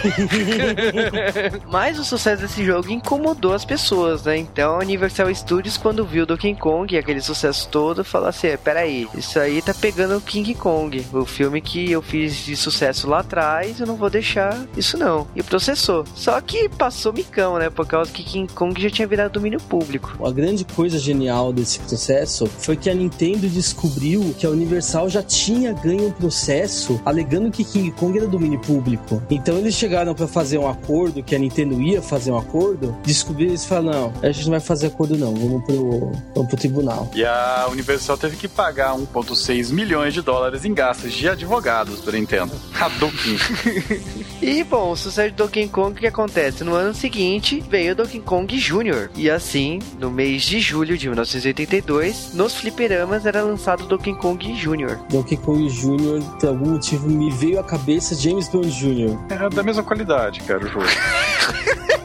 Mas o sucesso desse jogo incomodou as pessoas, né? Então a Universal Studios, quando viu Donkey Kong e aquele sucesso todo, falou assim: é, peraí, isso aí tá pegando o King Kong. O filme que eu fiz de sucesso lá atrás, eu não vou deixar isso não. E processou. Só que passou micão, né? Por causa que King Kong já tinha virado domínio público. A grande coisa genial desse processo foi que a Nintendo descobriu que a Universal já tinha ganho um processo alegando que King Kong era domínio público. Então eles chegaram para fazer um acordo, que a Nintendo ia fazer um acordo, descobriram e falaram: não, a gente não vai fazer acordo não, vamos pro, vamos pro tribunal. E a Universal teve que pagar 1,6 milhões de dólares em gastos de advogados para Nintendo. Hadouken. e bom, o sucesso de Donkey Kong, o que acontece? No ano seguinte veio Donkey Kong Jr. E assim, no mês de julho de 1982, nos fliperamas era lançado Donkey Kong Jr. Donkey Kong Jr., por algum motivo, me veio à cabeça James Bond Jr. É da mesma qualidade, cara, o jogo.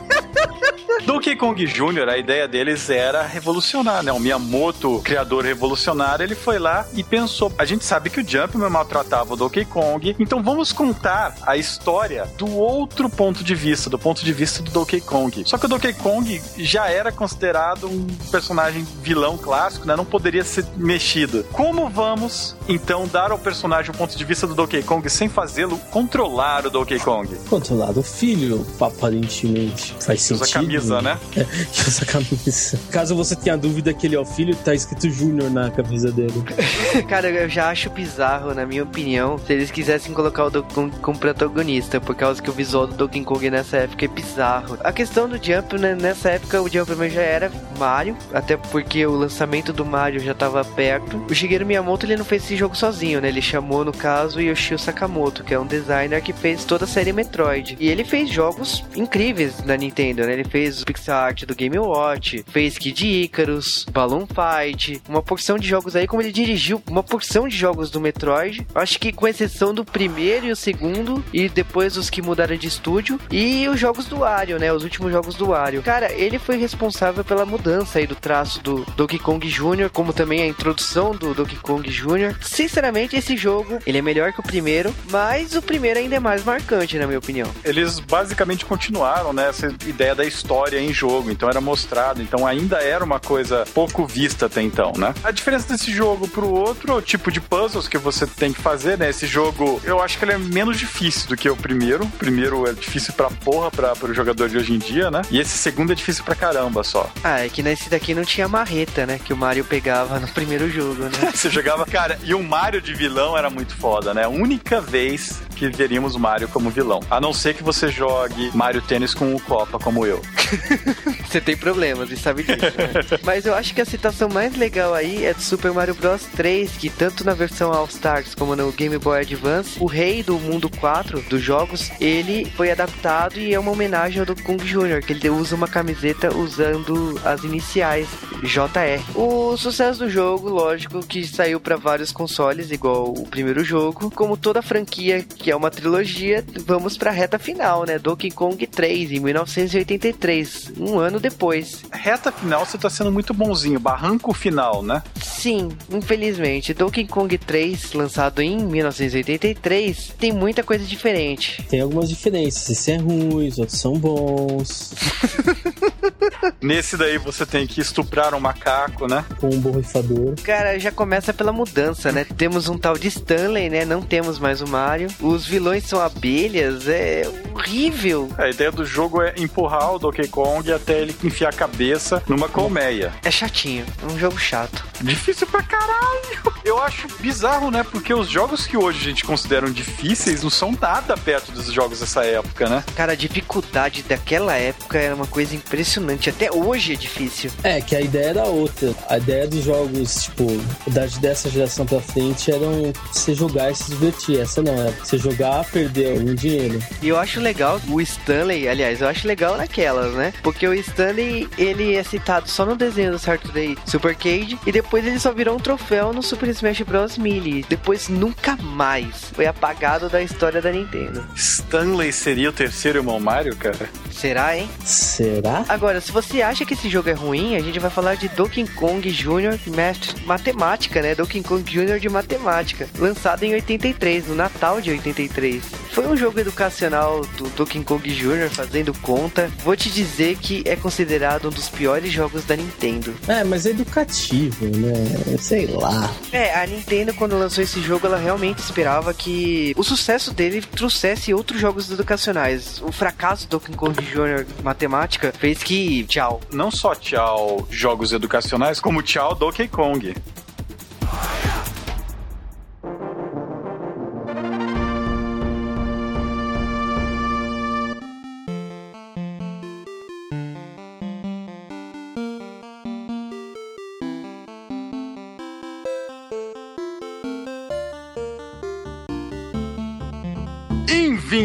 Donkey Kong Jr., a ideia deles era revolucionar, né? O Miyamoto, criador revolucionário, ele foi lá e pensou: a gente sabe que o Jumpman maltratava o Donkey Kong, então vamos contar a história do outro ponto de vista, do ponto de vista do Donkey Kong. Só que o Donkey Kong já era considerado um personagem vilão clássico, né? Não poderia ser mexido. Como vamos, então, dar ao personagem o ponto de vista do Donkey Kong sem fazê-lo controlar o Donkey Kong? Controlar o filho, aparentemente. Faz sentido. Usa camisa camisa, né? É, que usa a camisa. Caso você tenha dúvida que ele é o filho, tá escrito Júnior na camisa dele. Cara, eu já acho bizarro, na minha opinião, se eles quisessem colocar o Donkey Kong como protagonista, por causa que o visual do Donkey Kong nessa época é bizarro. A questão do Jump, né, nessa época, o Jumpman já era Mario, até porque o lançamento do Mario já tava perto. O Shigeru Miyamoto, ele não fez esse jogo sozinho, né? Ele chamou, no caso, Yoshio Sakamoto, que é um designer que fez toda a série Metroid. E ele fez jogos incríveis na Nintendo, né? Ele fez o pixel art do Game Watch, fez Kid Icarus, Balloon Fight, uma porção de jogos aí, como ele dirigiu uma porção de jogos do Metroid. Acho que com exceção do primeiro e o segundo, e depois os que mudaram de estúdio, e os jogos do Wario, né? Os últimos jogos do Wario. Cara, ele foi responsável pela mudança aí do traço do Donkey Kong Jr., como também a introdução do Donkey Kong Jr. Sinceramente, esse jogo, ele é melhor que o primeiro, mas o primeiro ainda é mais marcante, na minha opinião. Eles basicamente continuaram, né, essa ideia da história em jogo, então era mostrado, então ainda era uma coisa pouco vista até então, né? A diferença desse jogo pro outro é o tipo de puzzles que você tem que fazer, né? Esse jogo, eu acho que ele é menos difícil do que o primeiro. O primeiro é difícil pra porra pra, pro jogador de hoje em dia, né? E esse segundo é difícil pra caramba só. Ah, é que nesse daqui não tinha marreta, né? Que o Mario pegava no primeiro jogo, né? Você jogava, cara, e o Mario de vilão era muito foda, né? A única vez que veríamos Mario como vilão. A não ser que você jogue Mario Tênis com o Copa, como eu. Você tem problemas e sabe disso, né? Mas eu acho que a citação mais legal aí é do Super Mario Bros 3, que tanto na versão All Stars como no Game Boy Advance, o rei do mundo 4 dos jogos, ele foi adaptado e é uma homenagem ao do Kung Jr., que ele usa uma camiseta usando as iniciais JR. O sucesso do jogo, lógico, que saiu para vários consoles, igual o primeiro jogo, como toda a franquia que é uma trilogia, vamos pra reta final, né? Donkey Kong 3, em 1983, um ano depois. Reta final você tá sendo muito bonzinho, barranco final, né? Sim, infelizmente. Donkey Kong 3, lançado em 1983, tem muita coisa diferente. Tem algumas diferenças. Esses é ruins, outros são bons. Nesse daí você tem que estuprar um macaco, né? Com um borrifador. Cara, já começa pela mudança, né? Temos um tal de Stanley, né? Não temos mais o Mario. Os vilões são abelhas, é horrível. A ideia do jogo é empurrar o Donkey Kong até ele enfiar a cabeça numa colmeia. É chatinho, é um jogo chato. Difícil pra caralho. Eu acho bizarro, né? Porque os jogos que hoje a gente considera difíceis não são nada perto dos jogos dessa época, né? Cara, a dificuldade daquela época era uma coisa impressionante. Até hoje é difícil. É, que a ideia era outra. A ideia dos jogos, tipo, da, dessa geração pra frente eram você jogar e se divertir. Essa não, era você jogar, perder algum dinheiro. E eu acho legal o Stanley, aliás, eu acho legal naquelas, né? Porque o Stanley, ele é citado só no desenho do Saturday Super Cage e depois ele só virou um troféu no Super Smash Bros. Melee. Depois nunca mais foi apagado da história da Nintendo. Stanley seria o terceiro irmão Mario, cara? Será, hein? Será? Agora, se você acha que esse jogo é ruim, a gente vai falar de Donkey Kong Jr. Mestre Matemática, né? Donkey Kong Jr. de Matemática, lançado em 83, no Natal de 83. Foi um jogo educacional do Donkey Kong Jr. fazendo conta. Vou te dizer que é considerado um dos piores jogos da Nintendo. É, mas é educativo, né? Sei lá. É, a Nintendo, quando lançou esse jogo, ela realmente esperava que o sucesso dele trouxesse outros jogos educacionais. O fracasso do Donkey Kong Jr. Matemática fez que tchau. Não só tchau jogos educacionais, como tchau Donkey Kong.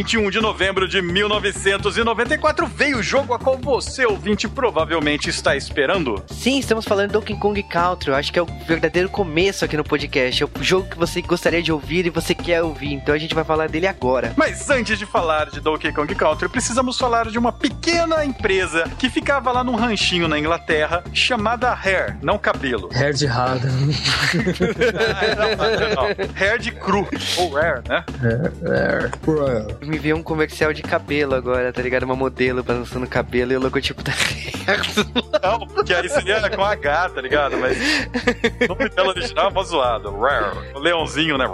21 de novembro de 1994 veio o jogo a qual você, ouvinte, provavelmente está esperando. Sim, estamos falando de Donkey Kong Country. Eu acho que é o verdadeiro começo aqui no podcast. É o jogo que você gostaria de ouvir e você quer ouvir. Então a gente vai falar dele agora. Mas antes de falar de Donkey Kong Country, precisamos falar de uma pequena empresa que ficava lá num ranchinho na Inglaterra chamada Hair, não cabelo. Hair de rada. não, não, não. Hair de cru, ou Hair, né? Hair. Me viu um comercial de cabelo agora, tá ligado? Uma modelo balançando cabelo e o logotipo da Não, porque aí seria com H, tá ligado? Mas o nome dela original é mó zoado. O leãozinho, né?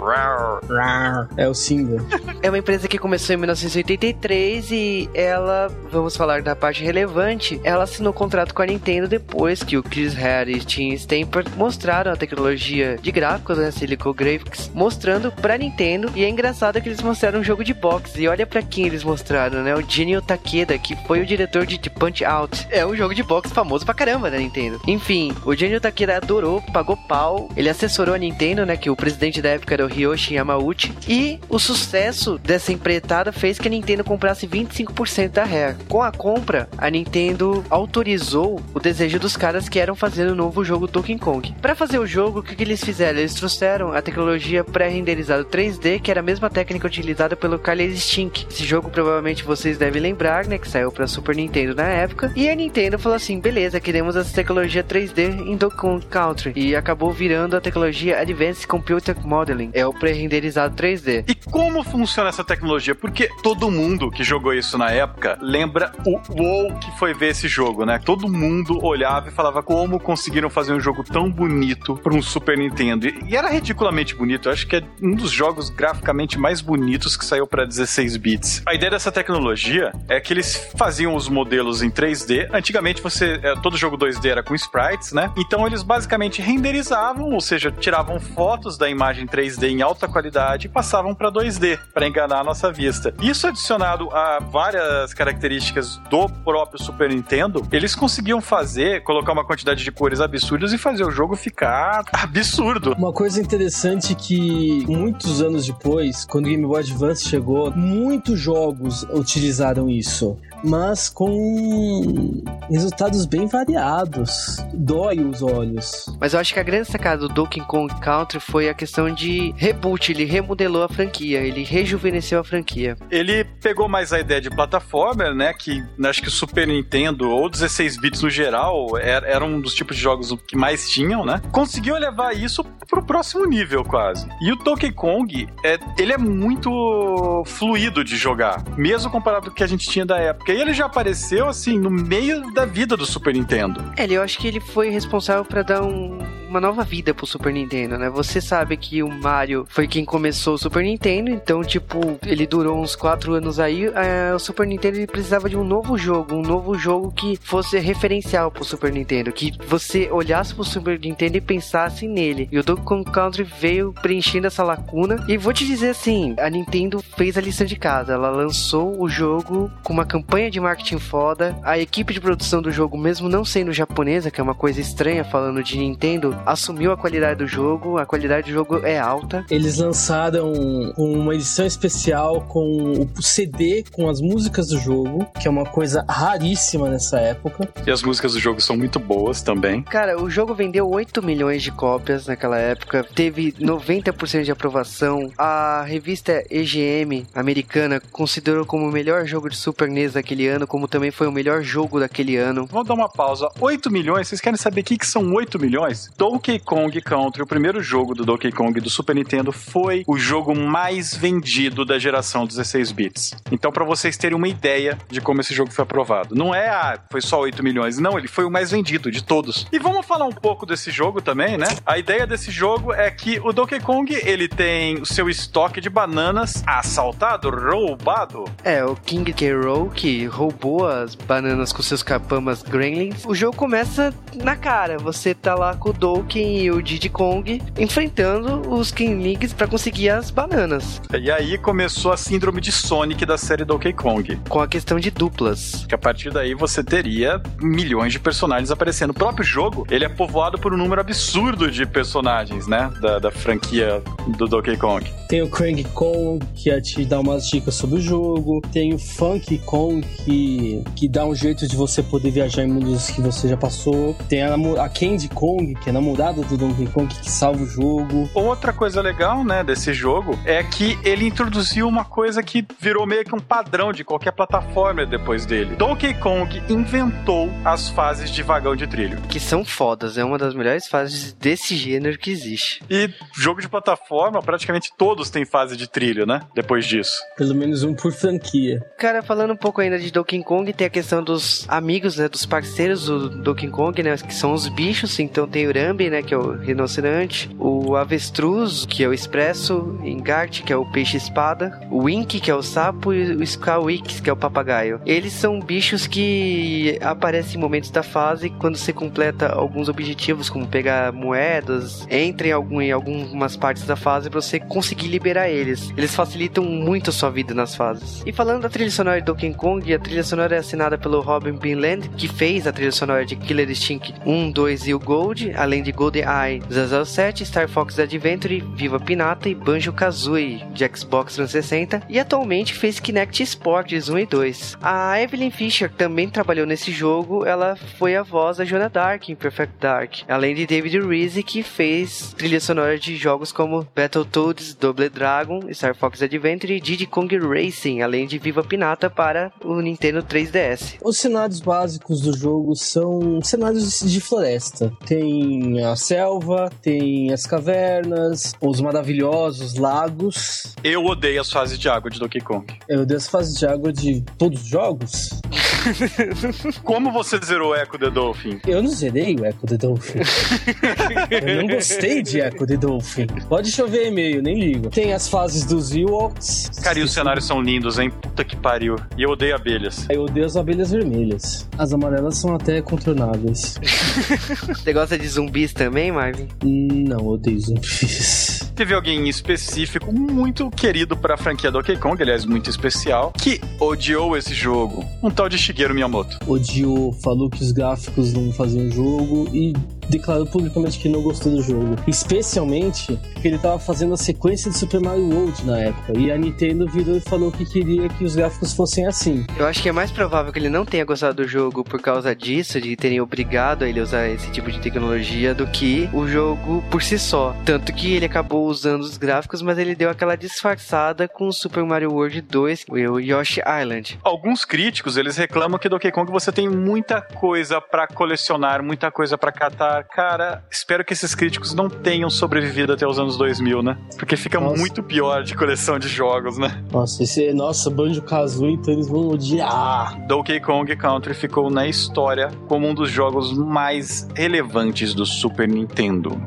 É o Simba. É uma empresa que começou em 1983 e ela, vamos falar da parte relevante, ela assinou contrato com a Nintendo depois que o Chris Harris e Tim Stamper mostraram a tecnologia de gráficos, né, Silicon Graphics, mostrando pra Nintendo. E é engraçado que eles mostraram um jogo de boxe. E olha pra quem eles mostraram, né? O Genio Takeda, que foi o diretor de Punch Out. É um jogo de boxe famoso pra caramba da Nintendo. Enfim, o Genio Takeda adorou, pagou pau. Ele assessorou a Nintendo, né? Que o presidente da época era o Hiroshi Yamauchi. E o sucesso dessa empreitada fez que a Nintendo comprasse 25% da Rare. Com a compra, a Nintendo autorizou o desejo dos caras que eram fazer o um novo jogo Donkey Kong. Para fazer o jogo, o que, que eles fizeram? Eles trouxeram a tecnologia pré-renderizada 3D, que era a mesma técnica utilizada pelo Killer Esse jogo provavelmente vocês devem lembrar, né? Que saiu pra Super Nintendo na época. E a Nintendo falou assim: beleza, queremos essa tecnologia 3D em Donkey Kong Country. E acabou virando a tecnologia Advanced Computer Modeling. É o pré-renderizado 3D. E como funciona essa tecnologia? Porque todo mundo que jogou isso na época lembra o WoW que foi ver esse jogo, né? Todo mundo olhava e falava como conseguiram fazer um jogo tão bonito para um Super Nintendo. E era ridiculamente bonito. Eu acho que é um dos jogos graficamente mais bonitos que saiu para 16 bits. A ideia dessa tecnologia é que eles faziam os modelos em 3D. Antigamente você é, todo jogo 2D era com sprites, né? Então eles basicamente renderizavam, ou seja, tiravam fotos da imagem 3D em alta qualidade e passavam para 2D para enganar a nossa vista. Isso adicionado a várias características do próprio Super Nintendo, eles conseguiam fazer, colocar uma quantidade de cores absurdas e fazer o jogo ficar absurdo. Uma coisa interessante que muitos anos depois, quando o Game Boy Advance chegou, muitos jogos utilizaram isso mas com resultados bem variados. Dói os olhos. Mas eu acho que a grande sacada do Donkey Kong Country foi a questão de reboot. Ele remodelou a franquia, ele rejuvenesceu a franquia. Ele pegou mais a ideia de plataforma, né? Que acho que o Super Nintendo ou 16 bits no geral era, era um dos tipos de jogos que mais tinham, né? Conseguiu levar isso pro próximo nível quase. E o Donkey Kong, é, ele é muito fluido de jogar, mesmo comparado com o que a gente tinha da época. Porque ele já apareceu, assim, no meio da vida do Super Nintendo. É, eu acho que ele foi responsável para dar um, uma nova vida pro Super Nintendo, né? Você sabe que o Mario foi quem começou o Super Nintendo, então, tipo, ele durou uns 4 anos aí. É, o Super Nintendo precisava de um novo jogo, um novo jogo que fosse referencial pro Super Nintendo, que você olhasse pro Super Nintendo e pensasse nele. E o Donkey Kong Country veio preenchendo essa lacuna. E vou te dizer assim, a Nintendo fez a lição de casa. Ela lançou o jogo com uma campanha de marketing foda, a equipe de produção do jogo, mesmo não sendo japonesa, que é uma coisa estranha falando de Nintendo, assumiu a qualidade do jogo, a qualidade do jogo é alta. Eles lançaram uma edição especial com o CD com as músicas do jogo, que é uma coisa raríssima nessa época. E as músicas do jogo são muito boas também. Cara, o jogo vendeu 8 milhões de cópias naquela época, teve 90% de aprovação. A revista EGM americana considerou como o melhor jogo de Super NES daquele ano, como também foi o melhor jogo daquele ano. Vamos dar uma pausa. 8 milhões, vocês querem saber o que, que são 8 milhões? Donkey Kong Country, o primeiro jogo do Donkey Kong do Super Nintendo, foi o jogo mais vendido da geração 16 bits. Então, para vocês terem uma ideia de como esse jogo foi aprovado. Não é, ah, foi só 8 milhões. Não, ele foi o mais vendido de todos. E vamos falar um pouco desse jogo também, né? A ideia desse jogo é que o Donkey Kong, ele tem o seu estoque de bananas assaltado, roubado. É, o King K. Rool, que roubou as bananas com seus capamas Gremlins, o jogo começa na cara. Você tá lá com o Donkey e o Diddy Kong enfrentando os King Leagues para conseguir as bananas. E aí começou a síndrome de Sonic da série Donkey Kong. Com a questão de duplas. Que a partir daí você teria milhões de personagens aparecendo. O próprio jogo, ele é povoado por um número absurdo de personagens, né? Da, da franquia do Donkey Kong. Tem o Krang Kong, que te dar umas dicas sobre o jogo. Tem o Funk Kong, que, que dá um jeito de você poder viajar em mundos que você já passou. Tem a, a Candy Kong, que é a namorada do Donkey Kong que salva o jogo. Outra coisa legal, né, desse jogo é que ele introduziu uma coisa que virou meio que um padrão de qualquer plataforma depois dele. Donkey Kong inventou as fases de vagão de trilho. Que são fodas, é uma das melhores fases desse gênero que existe. E jogo de plataforma, praticamente todos têm fase de trilho, né? Depois disso. Pelo menos um por franquia. Cara, falando um pouco ainda de Donkey Kong, tem a questão dos amigos, né, dos parceiros do Donkey Kong, né, que são os bichos, então tem o Rambi, né, que é o rinoceronte, o avestruz, que é o expresso, Engart, que é o peixe-espada, o Wink, que é o sapo, e o Skawix, que é o papagaio. Eles são bichos que aparecem em momentos da fase quando você completa alguns objetivos, como pegar moedas, entra em, algum, em algumas partes da fase para você conseguir liberar eles. Eles facilitam muito a sua vida nas fases. E falando da trilha sonora de Donkey Kong, a trilha sonora é assinada pelo Robin Binland, que fez a trilha sonora de Killer Instinct 1, 2 e o Gold, além de GoldenEye 007, Star Fox Adventure, Viva Pinata e Banjo-Kazooie de Xbox 360 e atualmente fez Kinect Sports 1 e 2. A Evelyn Fisher também trabalhou nesse jogo, ela foi a voz da Jonah Dark em Perfect Dark, além de David Reese que fez trilha sonora de jogos como Battletoads, Double Dragon, Star Fox Adventure e Diddy Kong Racing, além de Viva Pinata para o Nintendo 3DS. Os cenários básicos do jogo são cenários de floresta. Tem a selva, tem as cavernas, os maravilhosos lagos. Eu odeio as fases de água de Donkey Kong. Eu odeio as fases de água de todos os jogos. Como você zerou Echo the Dolphin? Eu não zerei o Echo the Dolphin. eu não gostei de Echo the Dolphin. Pode chover e-mail, nem ligo. Tem as fases dos Ewoks. Cara, e os cenários são lindos, hein? Puta que pariu. E eu odeio abelhas. Eu odeio as abelhas vermelhas. As amarelas são até contornáveis. Você gosta de zumbis também, Marvin? Não, odeio zumbis. Teve alguém específico muito querido para a franquia Donkey Kong, aliás, muito especial, que odiou esse jogo. Um tal de Shigeru Miyamoto. Odiou, falou que os gráficos não faziam jogo e declarou publicamente que não gostou do jogo. Especialmente porque ele tava fazendo a sequência de Super Mario World na época. E a Nintendo virou e falou que queria que os gráficos fossem assim. Eu acho que é mais provável que ele não tenha gostado do jogo por causa disso, de terem obrigado ele a usar esse tipo de tecnologia, do que o jogo por si só. Tanto que ele acabou usando os gráficos, mas ele deu aquela disfarçada com o Super Mario World 2 e o Yoshi Island. Alguns críticos, eles reclamam que Donkey Kong você tem muita coisa para colecionar, muita coisa para catar. Cara, espero que esses críticos não tenham sobrevivido até os anos 2000, né? Porque fica Nossa. muito pior de coleção de jogos, né? Nossa, esse nossa, Banjo Kazooie, então eles vão odiar. Donkey Kong Country ficou na história como um dos jogos mais relevantes do Super Nintendo.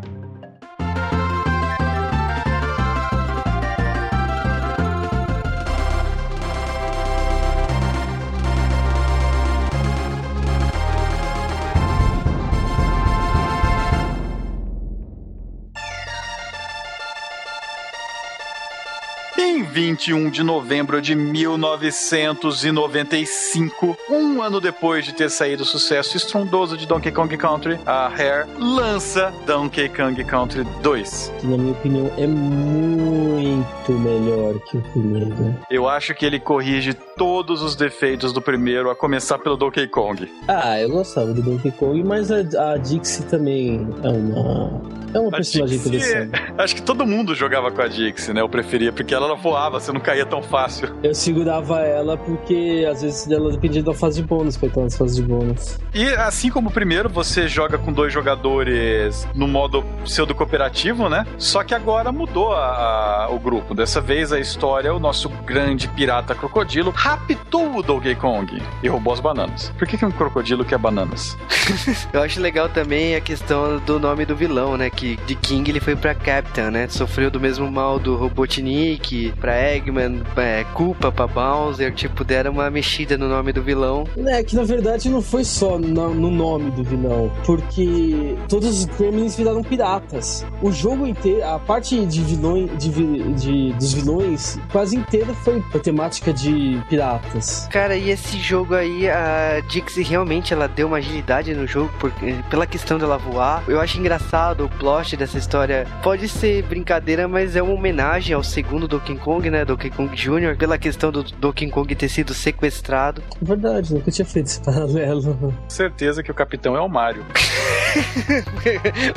21 de novembro de 1995, um ano depois de ter saído o sucesso estrondoso de Donkey Kong Country, a Rare lança Donkey Kong Country 2. Que, na minha opinião, é muito melhor que o primeiro. Eu acho que ele corrige todos os defeitos do primeiro, a começar pelo Donkey Kong. Ah, eu gostava do Donkey Kong, mas a, a Dixie também é uma. É uma A personagem Dixie, interessante. acho que todo mundo jogava com a Dixie, né? Eu preferia, porque ela voava, você não caía tão fácil. Eu segurava ela porque às vezes ela dependia da fase de bônus, pra entrar nas fases de bônus. E assim como o primeiro, você joga com dois jogadores no modo pseudo cooperativo, né? Só que agora mudou a- a- o grupo. Dessa vez a história, o nosso grande pirata crocodilo raptou o Donkey Kong e roubou as bananas. Por que, que um crocodilo quer bananas? Eu acho legal também a questão do nome do vilão, né? Que de King ele foi pra Captain, né? Sofreu do mesmo mal do Robotnik, pra Eggman, é, culpa pra Bowser, tipo, deram uma mexida no nome do vilão. É que na verdade não foi só no, no nome do vilão, porque todos os gremlins viraram piratas. O jogo inteiro, a parte de vilões, de, de- dos vilões, quase inteira foi a temática de piratas. Cara, e esse jogo aí, a Dixie realmente ela deu uma agilidade no jogo por, pela questão dela voar. Eu acho engraçado o plot dessa história. Pode ser brincadeira, mas é uma homenagem ao segundo Donkey Kong, né? Donkey Kong Jr., pela questão do Donkey Kong ter sido sequestrado. Verdade, nunca tinha feito esse paralelo. Certeza que o capitão é o Mario.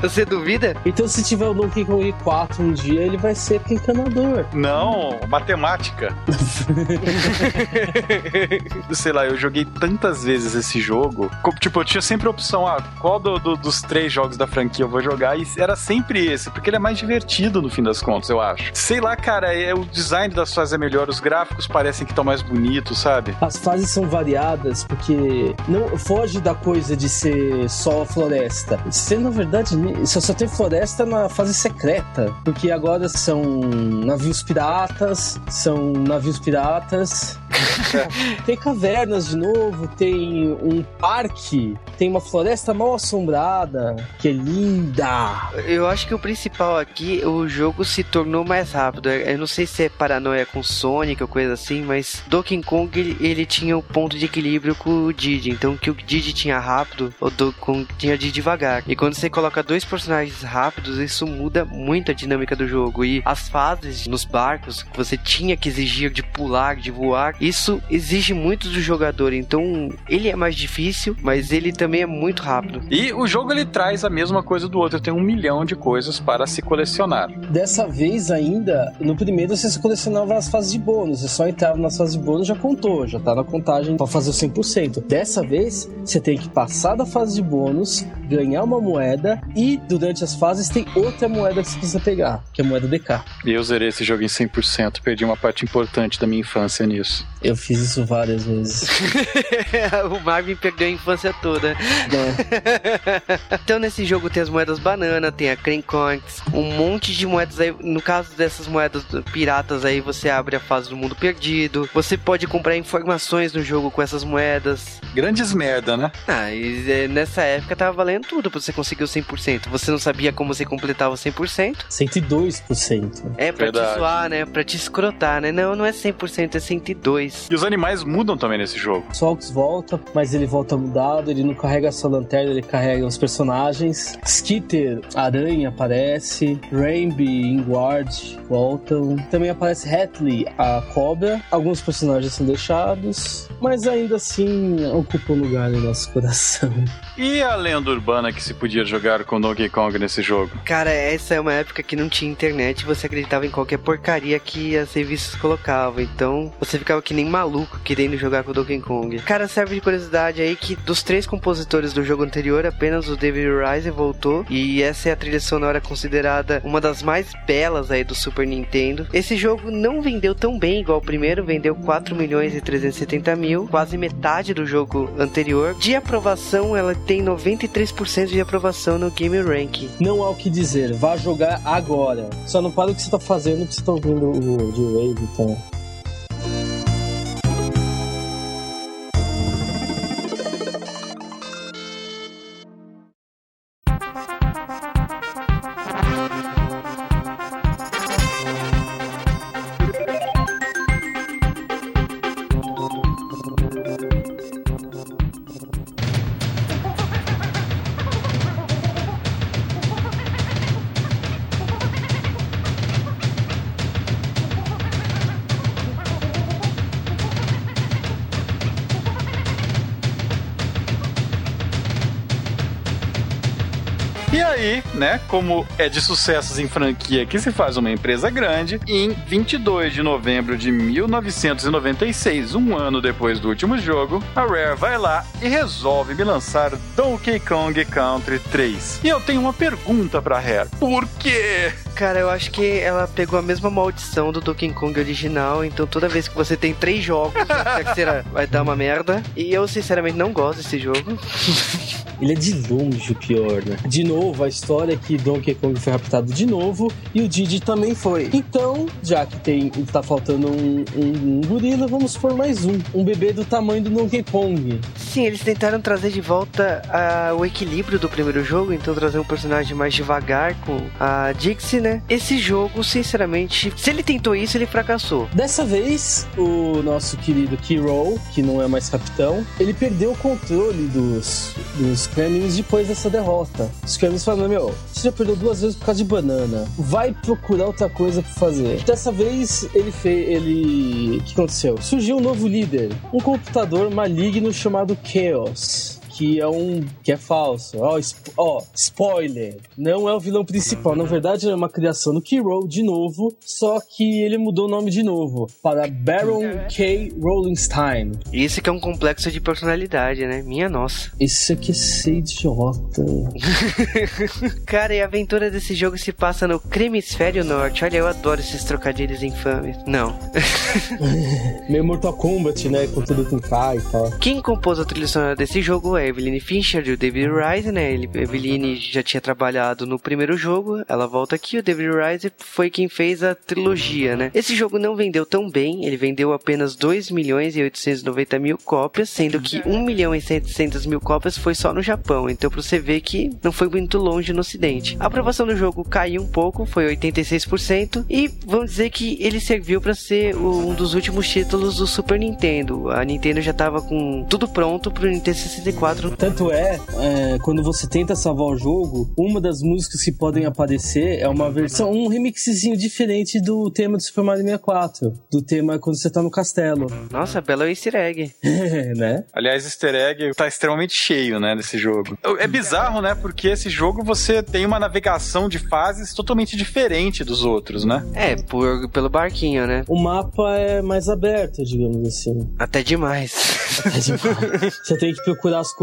Você duvida? Então se tiver o Donkey Kong 4 um dia, ele vai ser encanador. Não, matemática. Sei lá, eu joguei tantas vezes esse jogo. Tipo, eu tinha sempre a opção, ah, qual do- do- dos três jogos da franquia eu vou jogar? E era sempre esse, porque ele é mais divertido no fim das contas, eu acho. Sei lá, cara, é, o design das fases é melhor, os gráficos parecem que estão mais bonitos, sabe? As fases são variadas porque não foge da coisa de ser só floresta. Você, na verdade, só tem floresta na fase secreta. Porque agora são navios piratas, são navios piratas. tem cavernas de novo, tem um parque, tem uma floresta mal assombrada, que é linda. Eu acho que o principal aqui, o jogo se tornou mais rápido. Eu não sei se é paranoia com Sonic ou coisa assim, mas Donkey Kong ele, ele tinha o ponto de equilíbrio com o Didi. Então, que o Didi tinha rápido, o Donkey Kong tinha de devagar. E quando você coloca dois personagens rápidos, isso muda muito a dinâmica do jogo. E as fases nos barcos você tinha que exigir de pular, de voar, isso exige muito do jogador. Então, ele é mais difícil, mas ele também é muito rápido. E o jogo ele traz a mesma coisa do outro, tem um milhão de coisas para se colecionar. Dessa vez ainda, no primeiro você colecionava as fases de bônus, você só entrava nas fases de bônus já contou, já tá na contagem pra fazer o 100%. Dessa vez, você tem que passar da fase de bônus, ganhar uma moeda e durante as fases tem outra moeda que você precisa pegar, que é a moeda DK. E eu zerei esse jogo em 100%, perdi uma parte importante da minha infância nisso. Eu fiz isso várias vezes. o Marvin perdeu a infância toda. Né? então nesse jogo tem as moedas banana, tem a Cream Coins, um monte de moedas aí. No caso dessas moedas piratas aí, você abre a fase do mundo perdido. Você pode comprar informações no jogo com essas moedas. Grandes merda, né? Ah, e é, nessa época tava valendo tudo pra você conseguir o 100%. Você não sabia como você completava o 100%. 102%. É, pra Verdade. te zoar, né? Pra te escrotar, né? Não, não é 100%, é 102%. E os animais mudam também nesse jogo. Solks volta, mas ele volta mudado, ele não carrega só lanterna, ele carrega os personagens. Skitter, Aranha aparece, Rainby e Ingward voltam. Também aparece Hatley, a cobra. Alguns personagens são deixados, mas ainda assim ocupam lugar no nosso coração. E a lenda urbana que se podia jogar com Donkey Kong nesse jogo? Cara, essa é uma época que não tinha internet e você acreditava em qualquer porcaria que as revistas colocavam. Então você ficava que nem maluco querendo jogar com Donkey Kong. Cara, serve de curiosidade aí que dos três compositores do jogo anterior, apenas o David Rise voltou. E essa é a trilha sonora considerada uma das mais belas aí do Super Nintendo. Esse jogo não vendeu tão bem igual o primeiro, vendeu 4 milhões e 370 mil, quase metade do jogo anterior. De aprovação, ela tem 93% de aprovação no Game Rank. Não há o que dizer, vá jogar agora. Só não para o que você tá fazendo, que você tá ouvindo o D-Wave, então. Né, como é de sucessos em franquia que se faz uma empresa grande, em 22 de novembro de 1996, um ano depois do último jogo, a Rare vai lá e resolve me lançar Donkey Kong Country 3. E eu tenho uma pergunta pra Rare. Por quê? Cara, eu acho que ela pegou a mesma maldição do Donkey Kong original, então toda vez que você tem três jogos, a terceira vai dar uma merda. E eu sinceramente não gosto desse jogo. Ele é de longe o pior, né? De novo, a história é que Donkey Kong foi raptado de novo e o Didi também foi. Então, já que tem, tá faltando um, um- um gorila, vamos por mais um. Um bebê do tamanho do Donkey Kong. Sim, eles tentaram trazer de volta ah, o equilíbrio do primeiro jogo, então trazer um personagem mais devagar com a Dixie, né? Esse jogo, sinceramente, se ele tentou isso, ele fracassou. Dessa vez, o nosso querido Kiro, que não é mais capitão, ele perdeu o controle dos, dos Kremlins depois dessa derrota. Os Kremlins falaram, meu, você já perdeu duas vezes por causa de banana. Vai procurar outra coisa pra fazer. Dessa vez, ele fez... Ele... O que aconteceu? Surgiu um novo líder. Um computador maligno chamado Chaos. Que é um que é falso. Ó, sp ó, spoiler. Não é o vilão principal. Na verdade, é uma criação do Kiro de novo, só que ele mudou o nome de novo para Baron K. Rollenstein. Isso que é um complexo de personalidade, né? Minha nossa. Isso aqui é ser idiota. Cara, e a aventura desse jogo se passa no Cremisfério Norte. Olha, eu adoro esses trocadilhos infames. Não. Meio Mortal Kombat, né? Com tudo com K e tal. Quem compôs a trilha sonora desse jogo é Eveline Fincher e o David Rice, né? Ele, Eveline já tinha trabalhado no primeiro jogo, ela volta aqui. O David Rice foi quem fez a trilogia, né? Esse jogo não vendeu tão bem, ele vendeu apenas 2 milhões e 890 mil cópias, sendo que 1 milhão e 700 mil cópias foi só no Japão. Então, pra você ver que não foi muito longe no ocidente. A aprovação do jogo caiu um pouco, foi 86%, e vamos dizer que ele serviu para ser um dos últimos títulos do Super Nintendo. A Nintendo já tava com tudo pronto pro Nintendo 64. Tanto é, é, quando você tenta salvar o jogo, uma das músicas que podem aparecer é uma versão, um remixzinho diferente do tema do Super Mario 64, do tema quando você tá no castelo. Nossa, belo easter egg. né? Aliás, easter egg tá extremamente cheio, né, desse jogo. É bizarro, né, porque esse jogo você tem uma navegação de fases totalmente diferente dos outros, né? É, por, pelo barquinho, né? O mapa é mais aberto, digamos assim. Até demais. Até demais. você tem que procurar as coisas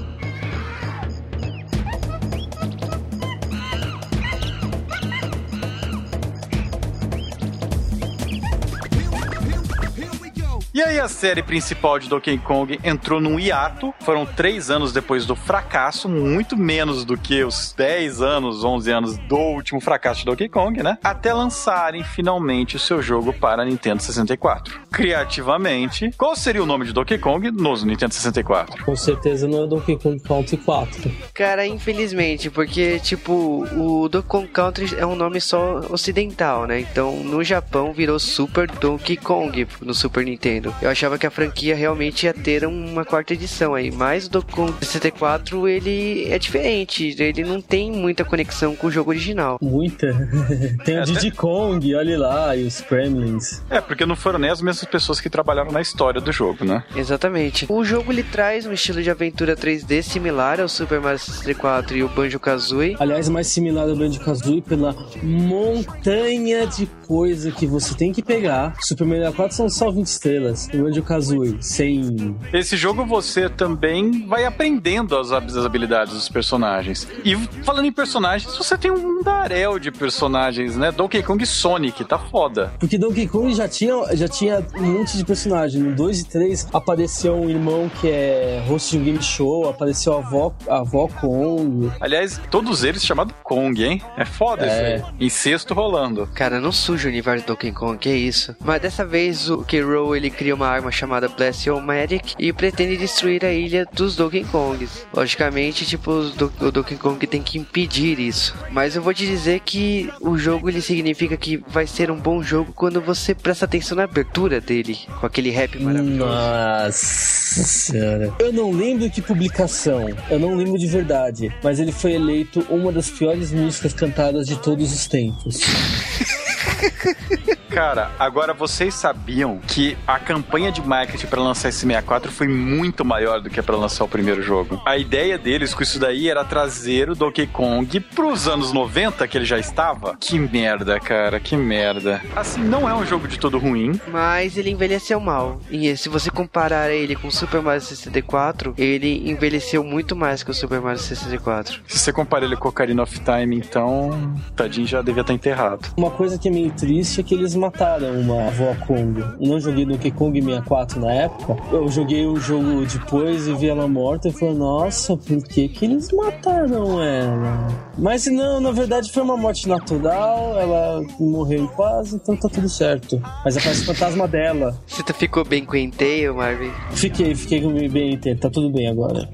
E aí a série principal de Donkey Kong entrou num hiato. Foram três anos depois do fracasso, muito menos do que os 10 anos, 11 anos do último fracasso de Donkey Kong, né? Até lançarem finalmente o seu jogo para Nintendo 64. Criativamente, qual seria o nome de Donkey Kong no Nintendo 64? Com certeza não é Donkey Kong Country 4. Cara, infelizmente, porque, tipo, o Donkey Kong Country é um nome só ocidental, né? Então, no Japão virou Super Donkey Kong no Super Nintendo. Eu achava que a franquia realmente ia ter uma quarta edição aí, mas o Donkey Kong 64 ele é diferente, ele não tem muita conexão com o jogo original. Muita. tem o Diddy Kong, olha lá, e os Kremlins. É, porque não foram nem as mesmas pessoas que trabalharam na história do jogo, né? Exatamente. O jogo ele traz um estilo de aventura 3D similar ao Super Mario 64 e o Banjo-Kazooie. Aliás, mais similar ao Banjo-Kazooie pela montanha de coisa que você tem que pegar. Super Mario 64 são só 20 estrelas. O Banjo Kazooie, sem. Esse jogo você também vai aprendendo as, as habilidades dos personagens. E falando em personagens, você tem um mundaréu de personagens, né? Donkey Kong e Sonic, tá foda. Porque Donkey Kong já tinha, já tinha um monte de personagens. No 2 e 3 apareceu um irmão que é host de um game show, apareceu a avó, a avó Kong. Aliás, todos eles chamados Kong, hein? É foda é. isso aí. Incesto rolando. Cara, não suja o universo do Donkey Kong, que é isso. Mas dessa vez o K-Rool ele cria uma arma chamada Blast Your Magic e pretende destruir a ilha dos Donkey Kongs. Logicamente, tipo, o Donkey Kong tem que impedir isso. Mas eu vou te dizer que o jogo ele significa que vai ser um bom jogo quando você presta atenção na abertura dele, com aquele rap maravilhoso. Nossa senhora. Eu não lembro que publicação, eu não lembro de verdade, mas ele foi eleito uma das piores músicas cantadas de todos os tempos. Cara, agora vocês sabiam que a campanha de marketing para lançar esse 64 foi muito maior do que para lançar o primeiro jogo. A ideia deles com isso daí era trazer o Donkey Kong pros anos 90 que ele já estava. Que merda, cara, que merda. Assim, não é um jogo de todo ruim, mas ele envelheceu mal. E se você comparar ele com o Super Mario 64, ele envelheceu muito mais que o Super Mario 64. Se você compara ele com o Ocarina of Time, então, tadinho já devia estar enterrado. Uma coisa que é meio triste é que eles mataram uma avó Kong. Eu não joguei Donkey Kong 64 na época. Eu joguei o jogo depois e vi ela morta e falei, nossa, por que que eles mataram ela? Mas não, na verdade foi uma morte natural, ela morreu em paz, então tá tudo certo. Mas aparece o fantasma dela. Você tá, ficou bem com o Entei, Marvin? Fiquei, fiquei bem Entei, tá tudo bem agora.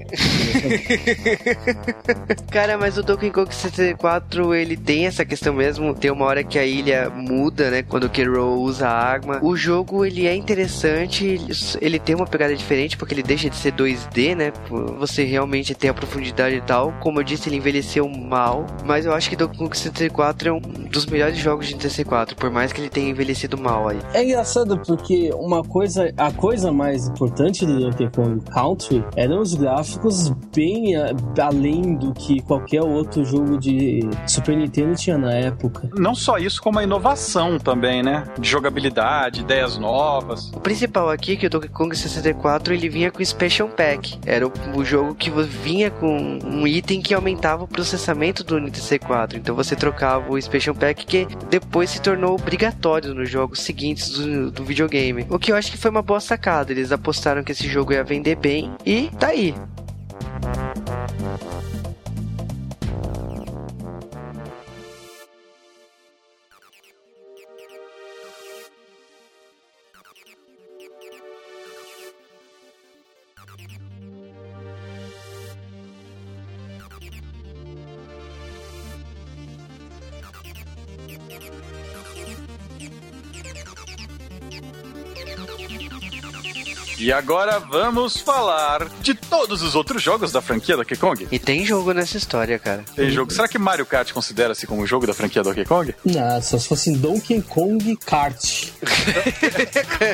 Cara, mas o Donkey Kong 64, ele tem essa questão mesmo, tem uma hora que a ilha muda, né, quando Rool usa a arma. O jogo, ele é interessante, ele tem uma pegada diferente, porque ele deixa de ser 2D, né, você realmente tem a profundidade e tal. Como eu disse, ele envelheceu mal, mal, mas eu acho que Donkey Kong 64 é um dos melhores jogos de 64, por mais que ele tenha envelhecido mal aí. É engraçado porque uma coisa, a coisa mais importante do Donkey Kong Country eram os gráficos bem a, além do que qualquer outro jogo de Super Nintendo tinha na época. Não só isso, como a inovação também, né? De jogabilidade, ideias novas. O principal aqui é que o Donkey Kong 64 ele vinha com Special Pack. Era o, o jogo que vinha com um item que aumentava o processamento do Nintendo 64. Então você trocava o Special Pack que depois se tornou obrigatório nos jogos seguintes do, do videogame. O que eu acho que foi uma boa sacada. Eles apostaram que esse jogo ia vender bem e tá aí. E agora vamos falar de todos os outros jogos da franquia Donkey Kong. E tem jogo nessa história, cara. Tem jogo. Será que Mario Kart considera-se como jogo da franquia Donkey Kong? Não, só se fosse Donkey Kong Kart.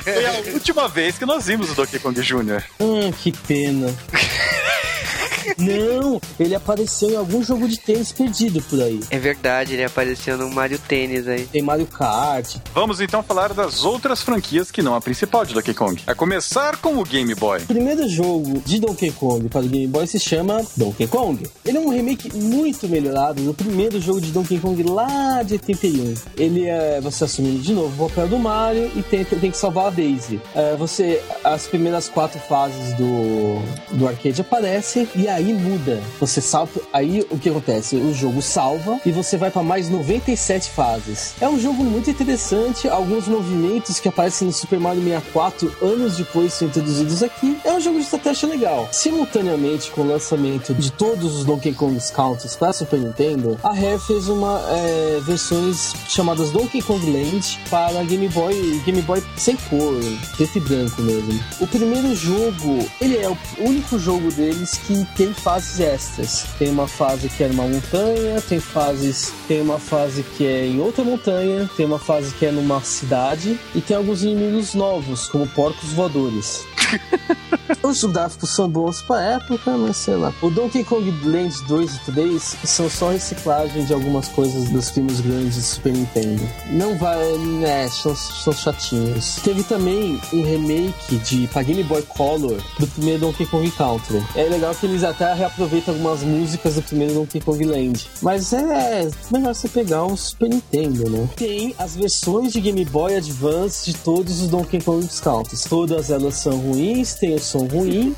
Foi a última vez que nós vimos o Donkey Kong Jr. Hum, que pena. Não, ele apareceu em algum jogo de tênis perdido por aí. É verdade, ele apareceu no Mario Tênis aí. Tem Mario Kart. Vamos então falar das outras franquias que não a principal de Donkey Kong. A começar com o Game Boy. O primeiro jogo de Donkey Kong para o Game Boy se chama Donkey Kong. Ele é um remake muito melhorado do primeiro jogo de Donkey Kong lá de 81. Ele é você assumindo de novo o papel do Mario e tem, tem que salvar a Daisy. É, você, as primeiras quatro fases do, do arcade aparecem e aí muda. Você salva, aí o que acontece? O jogo salva e você vai para mais 97 fases. É um jogo muito interessante, alguns movimentos que aparecem no Super Mario 64 anos depois são introduzidos aqui. É um jogo de estratégia legal. Simultaneamente com o lançamento de todos os Donkey Kong Counters para Super Nintendo, a Rare fez uma é, versões chamadas Donkey Kong Land para Game Boy, Game Boy sem cor, preto e branco mesmo. O primeiro jogo, ele é o único jogo deles que tem fases extras. Tem uma fase que é numa montanha, tem fases, tem uma fase que é em outra montanha, tem uma fase que é numa cidade e tem alguns inimigos novos, como porcos voadores. Os gráficos são bons pra época, mas sei lá. O Donkey Kong Land 2 e 3 são só reciclagem de algumas coisas dos filmes grandes de Super Nintendo. Não vai, né, são, são chatinhos. Teve também um remake de pra Game Boy Color do primeiro Donkey Kong Country. É legal que eles até reaproveitam algumas músicas do primeiro Donkey Kong Land. Mas é melhor você pegar um Super Nintendo, né? Tem as versões de Game Boy Advance de todos os Donkey Kong Countries. Todas elas são ruins, tem o som ruim,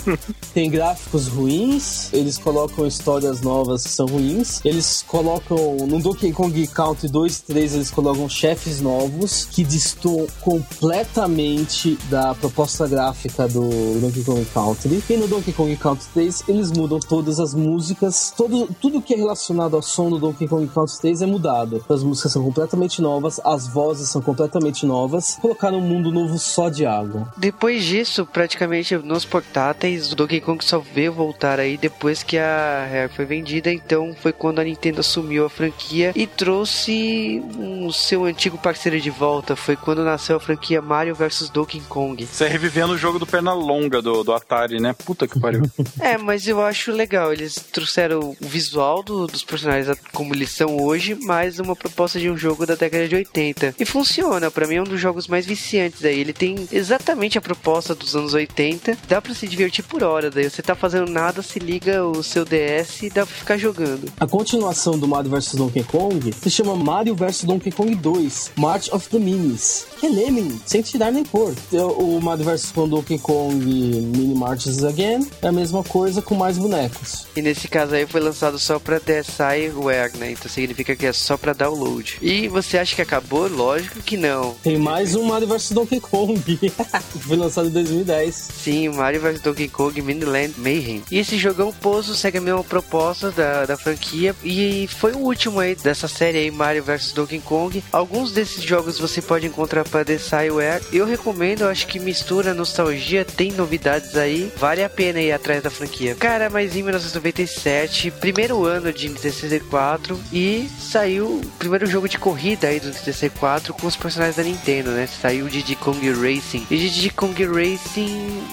tem gráficos ruins, eles colocam histórias novas que são ruins, eles colocam no Donkey Kong Country 2 e 3 eles colocam chefes novos que distam completamente da proposta gráfica do Donkey Kong Country. E no Donkey Kong Country 3 eles mudam todas as músicas, todo, tudo que é relacionado ao som do Donkey Kong Country 3 é mudado. As músicas são completamente novas, as vozes são completamente novas, colocaram um mundo novo só de água. Depois disso, praticamente nos portáteis, o Donkey Kong só veio voltar aí depois que a Rare foi vendida, então foi quando a Nintendo assumiu a franquia e trouxe o seu antigo parceiro de volta. Foi quando nasceu a franquia Mario vs Donkey Kong. Você é revivendo o jogo do Pernalonga do, do Atari, né? Puta que pariu. é, mas eu acho legal. Eles trouxeram o visual do, dos personagens como eles são hoje, mais uma proposta de um jogo da década de 80. E funciona, para mim é um dos jogos mais viciantes aí. Ele tem exatamente a proposta dos anos 80. Dá para se divertir por hora. Daí você tá fazendo nada, se liga o seu DS e dá pra ficar jogando. A continuação do Mario vs Donkey Kong se chama Mario vs Donkey Kong 2, March of the Minis. Que é Lemming, sem tirar nem pôr. O Mario vs Donkey Kong Mini Marches Again é a mesma coisa com mais bonecos. E nesse caso aí foi lançado só pra DSiWare, né? Então significa que é só pra download. E você acha que acabou? Lógico que não. Tem mais um Mario vs Donkey Kong. foi lançado em 2010. Sim, Mario vs Donkey Kong Miniland Mayhem. E esse jogão Pozo segue a mesma proposta da, da franquia e foi o último aí dessa série aí, Mario vs Donkey Kong. Alguns desses jogos você pode encontrar para The Cyware. Eu recomendo, eu acho que mistura nostalgia, tem novidades aí, vale a pena ir atrás da franquia. Cara, mas em 1997, primeiro ano de Nintendo 64 e saiu o primeiro jogo de corrida aí do Nintendo 64 com os personagens da Nintendo, né? Saiu o Diddy Kong Racing. E Diddy Kong Racing,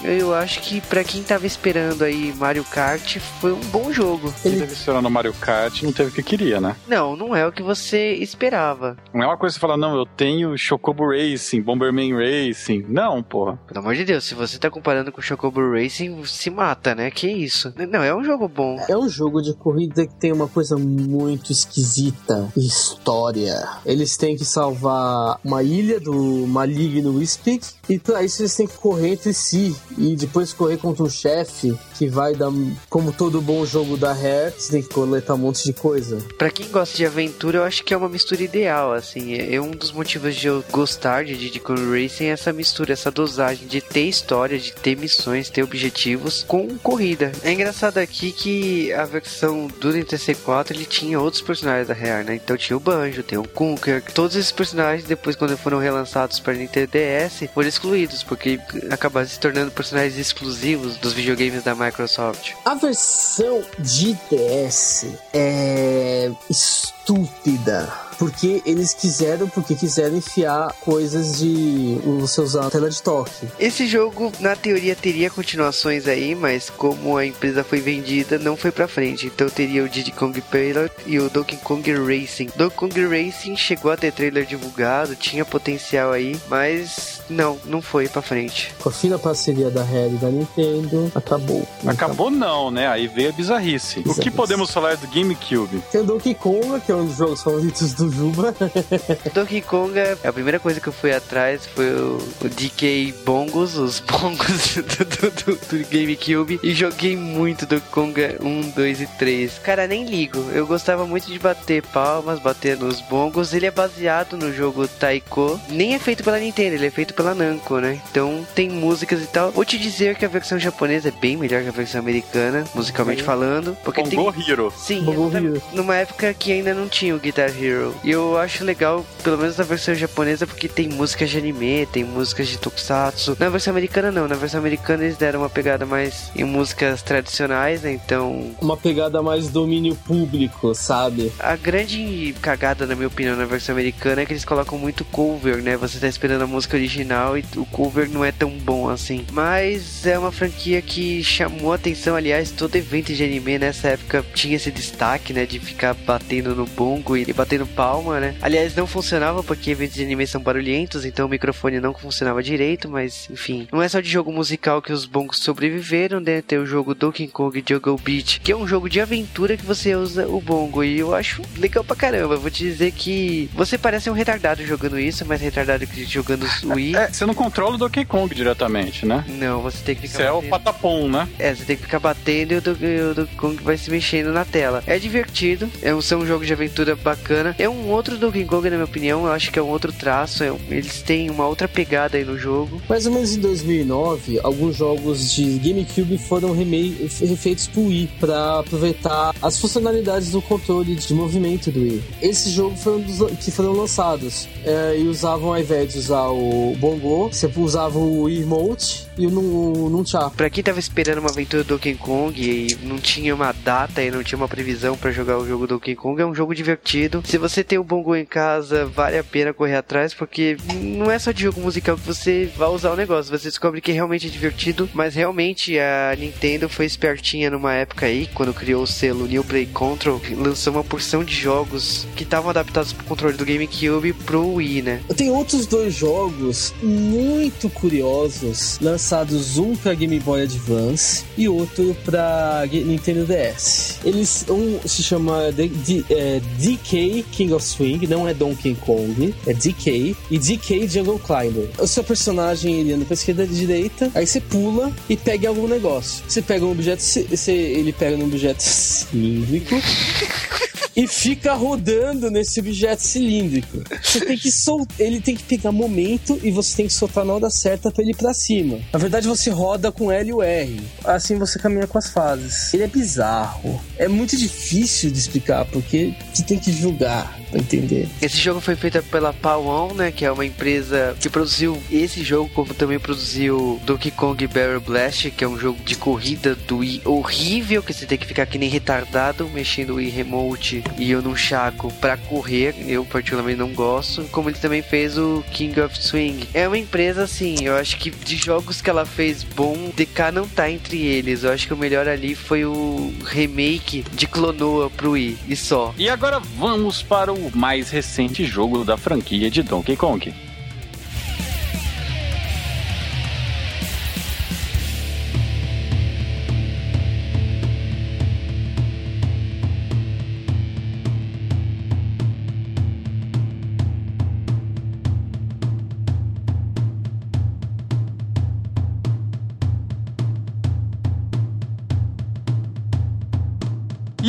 eu acho que para quem tava esperando aí Mario Kart, foi um bom jogo. Ele teve esperando Mario Kart, não teve o que queria, né? Não, não é o que você esperava. Não é uma coisa que você fala, não, eu tenho Chocobo Racing, Bomberman Racing. Não, porra. Pelo amor de Deus, se você tá comparando com Chocobo Racing, se mata, né? Que isso? Não, é um jogo bom. É um jogo de corrida que tem uma coisa muito esquisita. História. Eles têm que salvar uma ilha do maligno Wispig e pra isso eles têm que correr entre si e depois correr contra um chefe que vai dar, como todo bom jogo da Rare, você tem que coletar um monte de coisa. Pra quem gosta de aventura, eu acho que é uma mistura ideal, assim. É um dos motivos de eu gostar de Diddy Kong Racing é essa mistura, essa dosagem de ter história, de ter missões, ter objetivos com corrida. É engraçado aqui que a versão do Nintendo 64 ele tinha outros personagens da Rare, né? Então tinha o Banjo, tem o Kunker, todos esses personagens depois quando foram relançados para Nintendo DS foram excluídos porque acabaram se tornando personagens exclusivos dos videogames da Microsoft. A versão de DS é estúpida porque eles quiseram, porque quiseram enfiar coisas de você usar a tela de toque. Esse jogo, na teoria, teria continuações aí, mas como a empresa foi vendida, não foi pra frente. Então teria o Diddy Kong Pilot e o Donkey Kong Racing. Donkey Kong Racing chegou a ter trailer divulgado, tinha potencial aí, mas não, não foi pra frente. Com a fina parceria da Rare e da Nintendo, acabou. Acabou não, né? Aí veio a bizarrice. bizarrice. O que podemos falar do GameCube? Tem o Donkey Kong, que é um dos jogos favoritos do Juba. Donkey Kong, a primeira coisa que eu fui atrás foi o, o DK Bongos, os bongos do, do, do, do, GameCube, e joguei muito Donkey Kong 1, 2 e 3. Cara, nem ligo. Eu gostava muito de bater palmas, bater nos bongos. Ele é baseado no jogo Taiko. Nem é feito pela Nintendo, ele é feito pela Namco, né? Então tem músicas e tal. Vou te dizer que a versão japonesa é bem melhor que a versão americana, musicalmente falando. Porque Bongo tem... Hero. Sim, Hero. numa época que ainda não tinha o Guitar Hero. E eu acho legal, pelo menos na versão japonesa, porque tem músicas de anime, tem músicas de tokusatsu. Na versão americana não, na versão americana eles deram uma pegada mais em músicas tradicionais, né? Então. Uma pegada mais domínio público, sabe? A grande cagada, na minha opinião, na versão americana é que eles colocam muito cover, né? Você tá esperando a música original e o cover não é tão bom assim. Mas é uma franquia que chamou atenção, aliás, todo evento de anime nessa época tinha esse destaque, né? De ficar batendo no bongo e batendo pau né? Aliás, não funcionava porque eventos de anime são barulhentos, então o microfone não funcionava direito, mas enfim. Não é só de jogo musical que os bongos sobreviveram, né? Tem o jogo Donkey Kong Jungle Beat, que é um jogo de aventura que você usa o bongo, e eu acho legal pra caramba. Vou te dizer que você parece um retardado jogando isso, mais retardado que jogando o Wii. É, você não controla o Donkey Kong diretamente, né? Não, você tem que ficar. Você batendo. é o patapom, né? É, você tem que ficar batendo e o Donkey, Kong vai se mexendo na tela. É divertido, é um, são um jogo de aventura bacana. É um um outro Donkey Kong, na minha opinião. Eu acho que é um outro traço. É, eles têm uma outra pegada aí no jogo. Mais ou menos em 2009, alguns jogos de GameCube foram refeitos pro Wii para aproveitar as funcionalidades do controle de movimento do Wii. Esse jogo foi um dos que foram lançados é, e usavam ao invés de usar o Bongo, você usava o Emote e o Nunchak. Pra quem tava esperando uma aventura do Donkey Kong e não tinha uma data e não tinha uma previsão para jogar o jogo do Donkey Kong, é um jogo divertido. Se você tem o Bongo em casa, vale a pena correr atrás, porque não é só de jogo musical que você vai usar o negócio, você descobre que realmente é divertido, mas realmente a Nintendo foi espertinha numa época aí, quando criou o selo New Play Control, lançou uma porção de jogos que estavam adaptados pro controle do GameCube pro Wii, né? Tem outros dois jogos muito curiosos lançados lançados um para Game Boy Advance e outro para Nintendo DS. Eles um se chama D, D, é, DK King of Swing, não é Donkey Kong, é DK e DK Jungle Climber. O seu personagem ele anda para esquerda e direita, aí você pula e pega algum negócio. Você pega um objeto, você, ele pega um objeto cilíndrico e fica rodando nesse objeto cilíndrico. Você tem que soltar, ele tem que pegar momento e você tem que soltar na hora certa para ele ir pra cima. Na verdade, você roda com L e o R. Assim você caminha com as fases. Ele é bizarro. É muito difícil de explicar, porque você tem que julgar pra entender. Esse jogo foi feito pela Pawon, né? Que é uma empresa que produziu esse jogo, como também produziu Donkey Kong Barrel Blast, que é um jogo de corrida do Wii horrível, que você tem que ficar que nem retardado, mexendo o Wii Remote e eu num chaco pra correr. Eu particularmente não gosto. Como ele também fez o King of Swing. É uma empresa assim, eu acho que de jogos que ela fez bom, DK não tá entre eles. Eu acho que o melhor ali foi o remake de Clonoa pro Wii e só. E agora vamos para o mais recente jogo da franquia de Donkey Kong.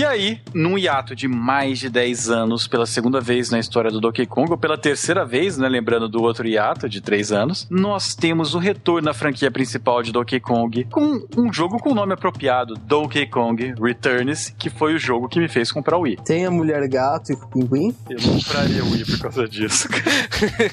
Aí, num hiato de mais de 10 anos, pela segunda vez na história do Donkey Kong, ou pela terceira vez, né, lembrando do outro hiato de 3 anos, nós temos o retorno à franquia principal de Donkey Kong com um jogo com o nome apropriado, Donkey Kong Returns, que foi o jogo que me fez comprar o Wii. Tem a mulher gato e o pinguim? Eu não compraria o Wii por causa disso.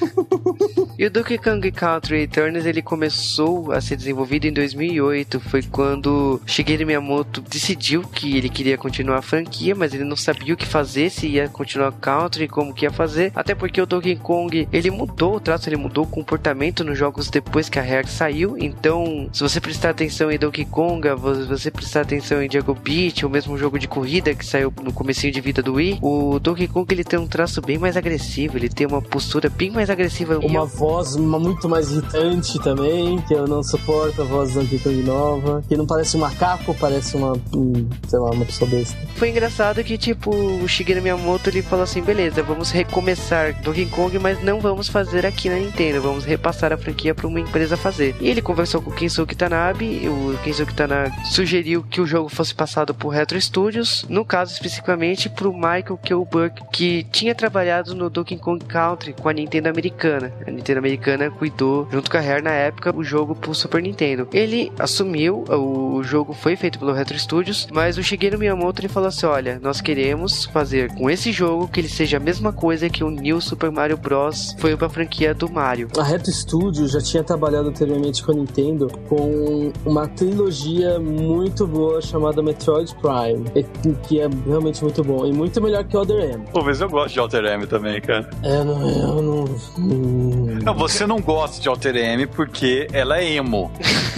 e o Donkey Kong Country Returns, ele começou a ser desenvolvido em 2008, foi quando Shigeru Miyamoto decidiu que ele queria continuar a franquia, mas ele não sabia o que fazer, se ia continuar country, como que ia fazer. Até porque o Donkey Kong, ele mudou o traço, ele mudou o comportamento nos jogos depois que a Rare saiu. Então, se você prestar atenção em Donkey Kong, você prestar atenção em Diago Beach, o mesmo jogo de corrida que saiu no comecinho de vida do Wii, o Donkey Kong ele tem um traço bem mais agressivo, ele tem uma postura bem mais agressiva. Uma eu... voz muito mais irritante também, que eu não suporto a voz do Donkey Kong nova, que não parece um macaco, parece uma, sei lá, uma pessoa besta. Foi engraçado que, tipo, o Shigeru Miyamoto ele falou assim: beleza, vamos recomeçar Donkey Kong, mas não vamos fazer aqui na Nintendo, vamos repassar a franquia para uma empresa fazer. E ele conversou com o Kensuke Tanabe, o Kensuke Tanabe sugeriu que o jogo fosse passado por Retro Studios, no caso especificamente pro Michael Kilbuck, que tinha trabalhado no Donkey Kong Country com a Nintendo americana. A Nintendo americana cuidou, junto com a Rare na época, o jogo pro Super Nintendo. Ele assumiu, o jogo foi feito pelo Retro Studios, mas o Shigeru Miyamoto ele falou assim: olha, nós queremos fazer com esse jogo que ele seja a mesma coisa que o New Super Mario Bros. foi pra franquia do Mario. A Retro Studios já tinha trabalhado anteriormente com a Nintendo com uma trilogia muito boa chamada Metroid Prime, que é realmente muito bom e muito melhor que Other M. Pô, mas eu gosto de Alter M também, cara. É, não, eu não. Não, você não gosta de Alter M porque ela é emo.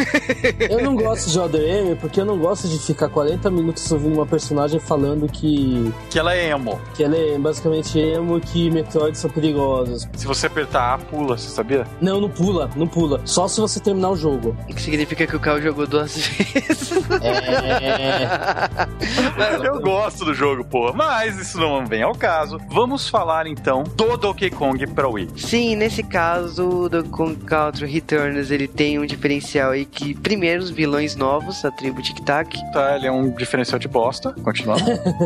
eu não gosto de Other M porque eu não gosto de ficar 40 minutos ouvindo uma personagem falando que. Que ela é emo. Que ela é basicamente emo que Metroid são perigosos. Se você apertar A, pula, você sabia? Não, não pula, não pula. Só se você terminar o jogo. O que significa que o Carl jogou duas vezes. É. eu gosto do jogo, porra. Mas isso não vem ao caso. Vamos falar então do Donkey Kong pra Wii. Sim, nesse caso, o Donkey Kong Country Returns ele tem um diferencial aí que, primeiro, os vilões novos, a tribo Tic Tac. Tá, ele é um diferencial de bosta. Continuando.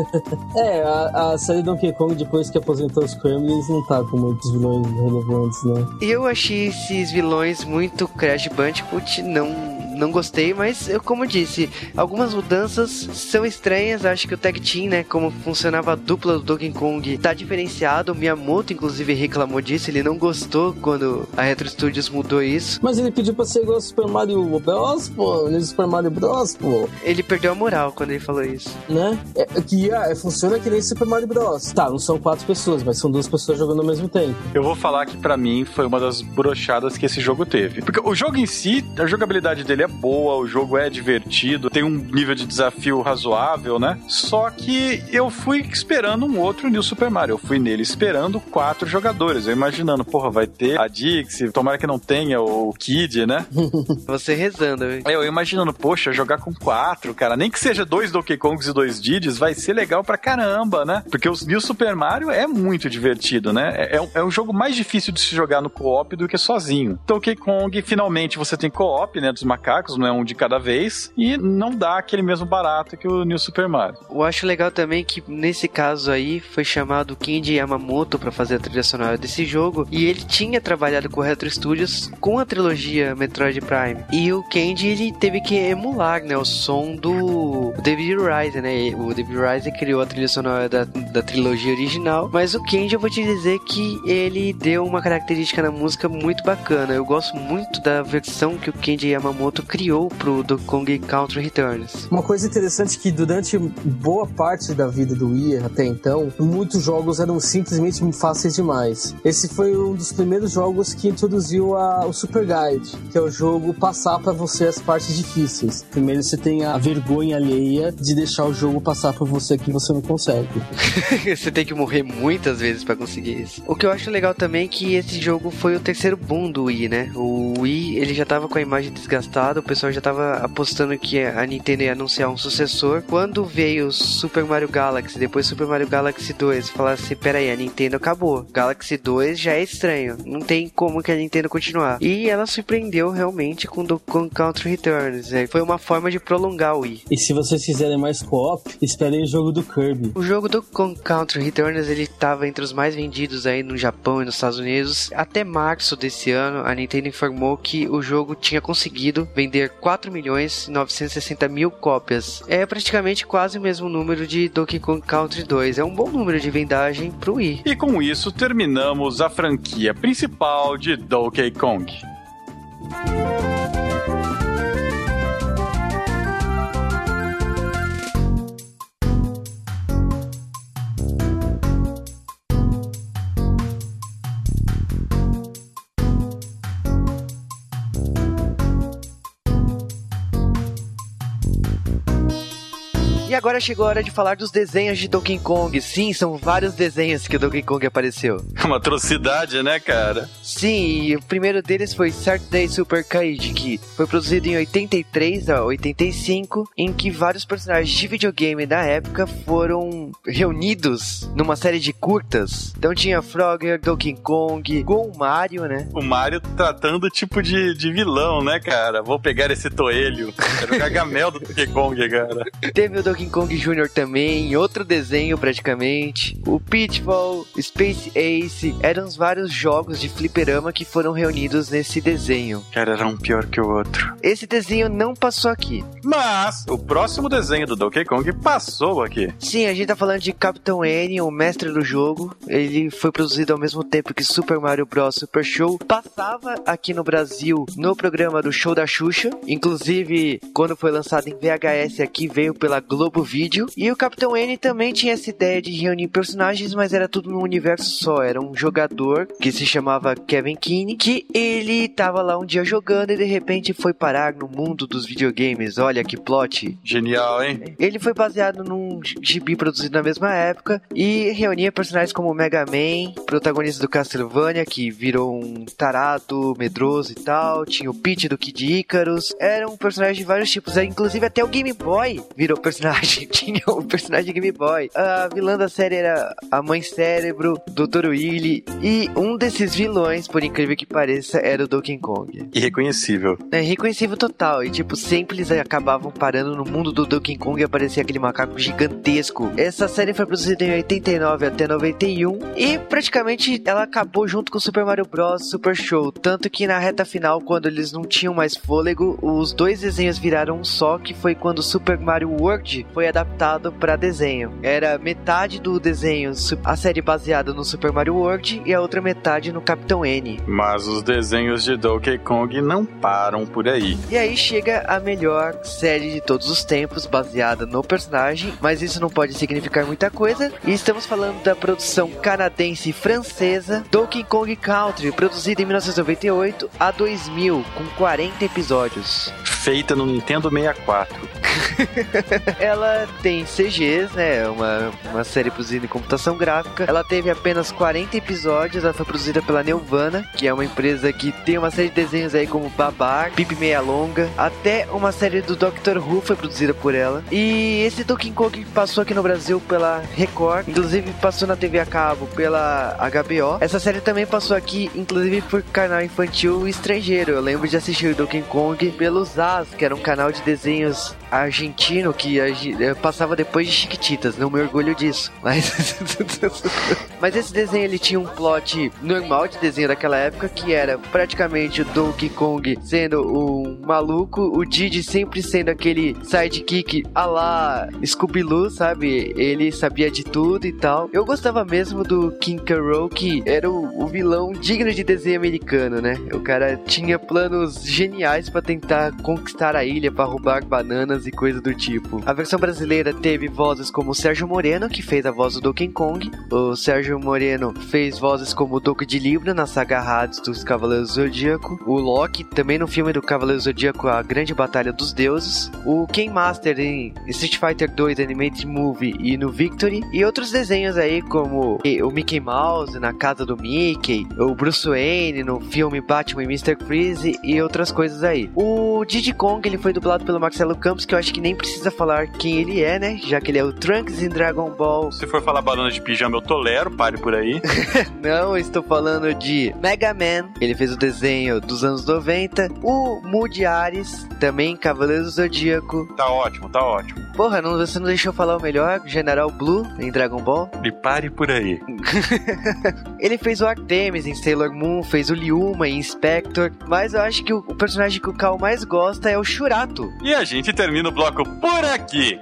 é, a, a série Donkey Kong, depois que aposentou os Kremlins, não tá com muitos vilões relevantes, né? Eu achei esses vilões muito Crash Bandicoot, não não gostei, mas eu, como disse, algumas mudanças são estranhas. Acho que o Tag Team, né, como funcionava a dupla do Donkey Kong, tá diferenciado. O Miyamoto, inclusive, reclamou disso. Ele não gostou quando a Retro Studios mudou isso. Mas ele pediu pra ser igual ao Super Mario Bros, pô. Ele é Super Mario Bros, pô. Ele perdeu a moral quando ele falou isso. Né? É, que é, funciona que nem Super Mario Bros. Tá, não são quatro pessoas, mas são duas pessoas jogando ao mesmo tempo. Eu vou falar que para mim foi uma das brochadas que esse jogo teve. Porque o jogo em si, a jogabilidade dele é boa, o jogo é divertido, tem um nível de desafio razoável, né? Só que eu fui esperando um outro New Super Mario. Eu fui nele esperando quatro jogadores. Eu imaginando, porra, vai ter a Dixie, tomara que não tenha o Kid, né? Você rezando, hein? Eu imaginando, poxa, jogar com quatro, cara, nem que seja dois Donkey Kongs e dois Didis, vai ser legal pra caramba, né? Porque o New Super Mario é muito divertido, né? É, é, é um jogo mais difícil de se jogar no co-op do que sozinho. Donkey Kong, finalmente você tem co-op, né? Dos macacos macacos, não é um de cada vez, e não dá aquele mesmo barato que o New Super Mario. Eu acho legal também que nesse caso aí foi chamado Kenji Yamamoto para fazer a trilha sonora desse jogo, e ele tinha trabalhado com o Retro Studios com a trilogia Metroid Prime. E o Kenji ele teve que emular, né, o som do David Rise, né? O David Rise criou a trilha sonora da, da trilogia original, mas o Kenji eu vou te dizer que ele deu uma característica na música muito bacana. Eu gosto muito da versão que o Kenji Yamamoto criou pro Donkey Kong Country Returns. Uma coisa interessante é que durante boa parte da vida do Wii até então, muitos jogos eram simplesmente fáceis demais. Esse foi um dos primeiros jogos que introduziu a, o Super Guide, que é o jogo passar para você as partes difíceis. Primeiro você tem a vergonha alheia de deixar o jogo passar por você que você não consegue. você tem que morrer muitas vezes para conseguir isso. O que eu acho legal também é que esse jogo foi o terceiro boom do Wii, né? O Wii, ele já tava com a imagem desgastada, o pessoal já tava apostando que a Nintendo ia anunciar um sucessor. Quando veio Super Mario Galaxy, depois Super Mario Galaxy 2, falasse, assim, peraí, a Nintendo acabou. Galaxy 2 já é estranho. Não tem como que a Nintendo continuar. E ela surpreendeu realmente com o Country Returns. Né? Foi uma forma de prolongar o Wii. E se vocês quiserem mais co-op, esperem o jogo do Kirby. O jogo do Country Returns ele estava entre os mais vendidos aí no Japão e nos Estados Unidos. Até março desse ano, a Nintendo informou que o jogo tinha conseguido vender 4 milhões e 960 mil cópias. É praticamente quase o mesmo número de Donkey Kong Country 2. É um bom número de vendagem pro Wii. E com isso terminamos a franquia principal de Donkey Kong. E agora chegou a hora de falar dos desenhos de Donkey Kong. Sim, são vários desenhos que o Donkey Kong apareceu. Uma atrocidade, né, cara? Sim, e o primeiro deles foi Saturday Super Kaiji, que foi produzido em 83 a 85, em que vários personagens de videogame da época foram reunidos numa série de curtas. Então tinha Frogger, Donkey Kong, Go Mario, né? O Mario tratando tipo de, de vilão, né, cara? Vou pegar esse toelho. Era o Gargamel do Donkey Kong, cara. Teve o Donkey Donkey Kong Jr. também, outro desenho praticamente. O Pitfall, Space Ace, eram os vários jogos de fliperama que foram reunidos nesse desenho. Cara, era um pior que o outro. Esse desenho não passou aqui. Mas o próximo desenho do Donkey Kong passou aqui. Sim, a gente tá falando de Capitão N, o mestre do jogo. Ele foi produzido ao mesmo tempo que Super Mario Bros. Super Show. Passava aqui no Brasil no programa do Show da Xuxa. Inclusive, quando foi lançado em VHS aqui, veio pela Globo Globo Vídeo. E o Capitão N também tinha essa ideia de reunir personagens, mas era tudo num universo só. Era um jogador que se chamava Kevin Keane, que ele tava lá um dia jogando e de repente foi parar no mundo dos videogames. Olha que plot. Genial, hein? Ele foi baseado num gibi produzido na mesma época e reunia personagens como Mega Man, protagonista do Castlevania, que virou um tarado, medroso e tal. Tinha o Pete do Kid Icarus. Era um personagem de vários tipos. Inclusive até o Game Boy virou personagem personagem, tinha o personagem Game Boy. A vilã da série era a Mãe Cérebro, Dr. Willy. E um desses vilões, por incrível que pareça, era o Donkey Kong. Irreconhecível. É, reconhecível total. E tipo, sempre eles acabavam parando no mundo do Donkey Kong e aparecia aquele macaco gigantesco. Essa série foi produzida em 89 até 91 e praticamente ela acabou junto com Super Mario Bros. Super Show. Tanto que na reta final, quando eles não tinham mais fôlego, os dois desenhos viraram um só, que foi quando Super Mario World foi adaptado para desenho. Era metade do desenho a série baseada no Super Mario World e a outra metade no Capitão N. Mas os desenhos de Donkey Kong não param por aí. E aí chega a melhor série de todos os tempos baseada no personagem, mas isso não pode significar muita coisa. E estamos falando da produção canadense e francesa Donkey Kong Country, produzida em 1998 a 2000 com 40 episódios. Feita no Nintendo 64. ela tem CGs, né? Uma, uma série produzida em computação gráfica. Ela teve apenas 40 episódios. Ela foi produzida pela Nelvana, que é uma empresa que tem uma série de desenhos aí como Babar, Pipi Meia Longa. Até uma série do Doctor Who foi produzida por ela. E esse Donkey Kong passou aqui no Brasil pela Record. Inclusive passou na TV a cabo pela HBO. Essa série também passou aqui, inclusive por canal infantil estrangeiro. Eu lembro de assistir o Donkey Kong pelo Goiás, que era um canal de desenhos argentino que eh, passava depois de Chiquititas, não me orgulho disso. Mas, mas esse desenho ele tinha um plot normal de desenho daquela época que era praticamente o Donkey Kong sendo um maluco, o Didi sempre sendo aquele sidekick a lá Scooby-Loo, sabe? Ele sabia de tudo e tal. Eu gostava mesmo do King Carol, que era o, o vilão digno de desenho americano, né? O cara tinha planos geniais para tentar conquistar a ilha, para roubar bananas e coisa do tipo. A versão brasileira teve vozes como o Sérgio Moreno, que fez a voz do Donkey Kong. O Sérgio Moreno fez vozes como o Doco de Libra na saga Hades dos Cavaleiros do Zodíaco. O Loki, também no filme do Cavaleiro Zodíaco, A Grande Batalha dos Deuses. O Ken Master em Street Fighter 2 Animated Movie e no Victory. E outros desenhos aí como o Mickey Mouse na Casa do Mickey, o Bruce Wayne no filme Batman e Mr. Freeze e outras coisas aí. O Diddy Kong ele foi dublado pelo Marcelo Campos, que eu acho que nem precisa falar quem ele é, né? Já que ele é o Trunks em Dragon Ball. Se for falar banana de pijama, eu tolero, pare por aí. Não, estou falando de Mega Man. Ele fez o desenho dos anos 90. O Moody Ares, também Cavaleiro do Zodíaco. Tá ótimo, tá ótimo. Porra, não, você não deixou falar o melhor? General Blue em Dragon Ball? E pare por aí. ele fez o Artemis em Sailor Moon, fez o Liuma em Spectre, mas eu acho que o, o personagem que o Cal mais gosta é o Shurato. E a gente termina o bloco por aqui.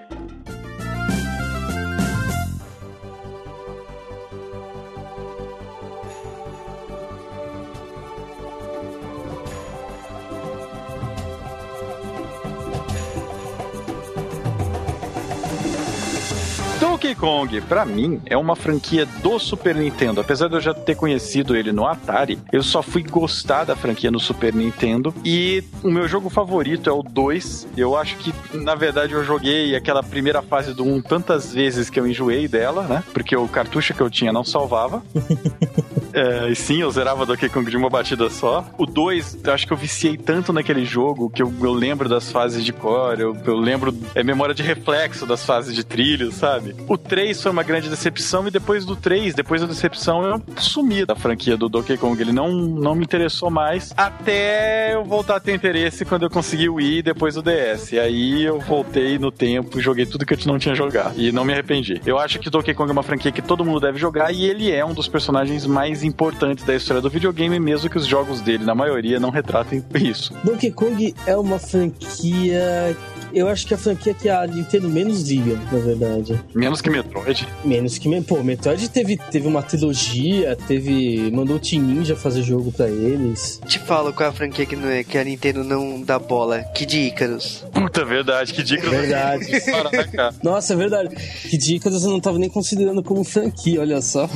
Donkey Kong, para mim, é uma franquia do Super Nintendo. Apesar de eu já ter conhecido ele no Atari, eu só fui gostar da franquia no Super Nintendo. E o meu jogo favorito é o 2. Eu acho que, na verdade, eu joguei aquela primeira fase do 1 tantas vezes que eu enjoei dela, né? Porque o cartucho que eu tinha não salvava. É, e sim, eu zerava Donkey Kong de uma batida só. O 2, eu acho que eu viciei tanto naquele jogo que eu, eu lembro das fases de core, eu, eu lembro, é memória de reflexo das fases de trilho, sabe? O 3 foi uma grande decepção e depois do 3, depois da decepção, eu sumi da franquia do Donkey Kong. Ele não, não me interessou mais até eu voltar a ter interesse quando eu consegui o Wii depois do DS. E aí eu voltei no tempo e joguei tudo que eu não tinha jogado. E não me arrependi. Eu acho que Donkey Kong é uma franquia que todo mundo deve jogar e ele é um dos personagens mais importantes da história do videogame, mesmo que os jogos dele, na maioria, não retratem isso. Donkey Kong é uma franquia eu acho que a franquia que a Nintendo menos liga, na verdade. Menos que Metroid? Menos que. Pô, Metroid teve, teve uma trilogia, teve. mandou o Team Ninja fazer jogo pra eles. Te falo qual é a franquia que, não é, que a Nintendo não dá bola. Que de Icarus. Puta, verdade, que de Icarus. Verdade. Nossa, é verdade. Que de Icarus eu não tava nem considerando como franquia, olha só.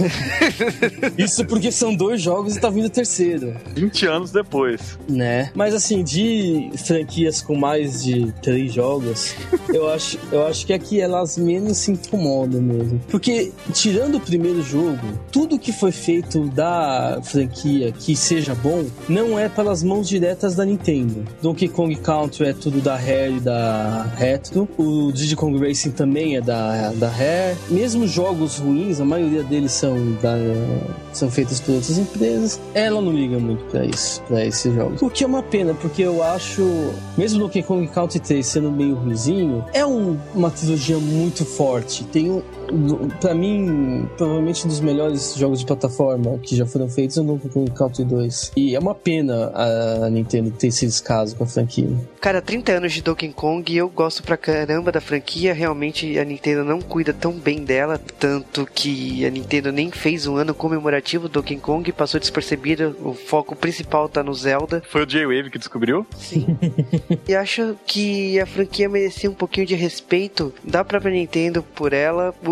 Isso porque são dois jogos e tá vindo o terceiro. 20 anos depois. Né? Mas assim, de franquias com mais de três jogos jogos, eu acho, eu acho que aqui elas menos se incomodam mesmo. Porque, tirando o primeiro jogo, tudo que foi feito da franquia que seja bom, não é pelas mãos diretas da Nintendo. Donkey Kong Country é tudo da Rare e da Retro. O Diddy Kong Racing também é da, da Rare. Mesmo jogos ruins, a maioria deles são, da, são feitos por outras empresas. Ela não liga muito para isso, para esses jogos. O que é uma pena, porque eu acho, mesmo Donkey Kong Country 3 sendo meio ruizinho, é um, uma trilogia muito forte. Tem um, para mim, provavelmente um dos melhores jogos de plataforma que já foram feitos é o Donkey Kong Country 2. E é uma pena a Nintendo ter esse descaso com a franquia. Cara, 30 anos de Donkey Kong e eu gosto pra caramba da franquia. Realmente a Nintendo não cuida tão bem dela, tanto que a Nintendo nem fez um ano comemorativo do Donkey Kong, passou despercebido. O foco principal tá no Zelda. Foi o J-Wave que descobriu? Sim. e acho que a franquia merecia um pouquinho de respeito da própria Nintendo por ela. O,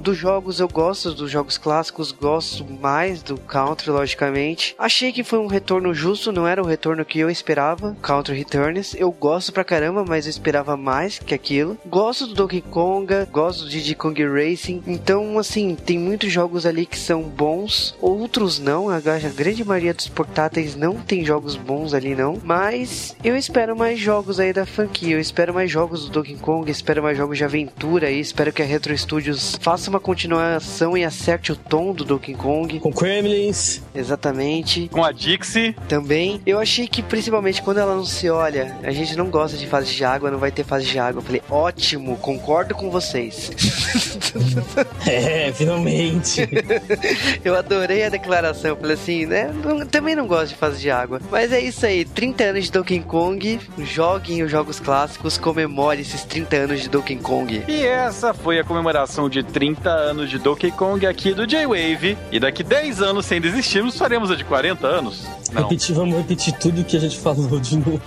dos jogos eu gosto, dos jogos clássicos, gosto mais do Country, logicamente. Achei que foi um retorno justo, não era o retorno que eu esperava. Country Returns. Eu gosto pra caramba, mas eu esperava mais que aquilo. Gosto do Donkey Konga, gosto do Diddy Kong Racing. Então, assim, tem muitos jogos ali que são bons, outros não. A grande maioria dos portáteis não tem jogos bons ali, não. Mas eu espero mais jogos aí da franquia. Eu espero mais jogos do Donkey Kong, espero mais jogos de aventura aí. Espero que a Retro Studios faça uma continuação e acerte o tom do Donkey Kong. Com Kremlins. Exatamente. Com a Dixie. Também. Eu achei que, principalmente, quando ela anunciou, olha, a gente não gosta de fase de água, não vai ter fase de água. Eu falei, ótimo, concordo com vocês. é, finalmente. eu adorei a declaração. Eu falei assim, né? Não, também não gosto de fase de água. Mas é isso aí, 30 anos de Donkey Kong, joguem os jogos clássicos, comemore esses 30 anos de Donkey Kong. E essa foi a comemoração de 30 anos de Donkey Kong aqui do J-Wave. E daqui 10 anos, sem desistirmos, faremos a de 40 anos. Não. Repetir, vamos repetir tudo que a gente falou de novo.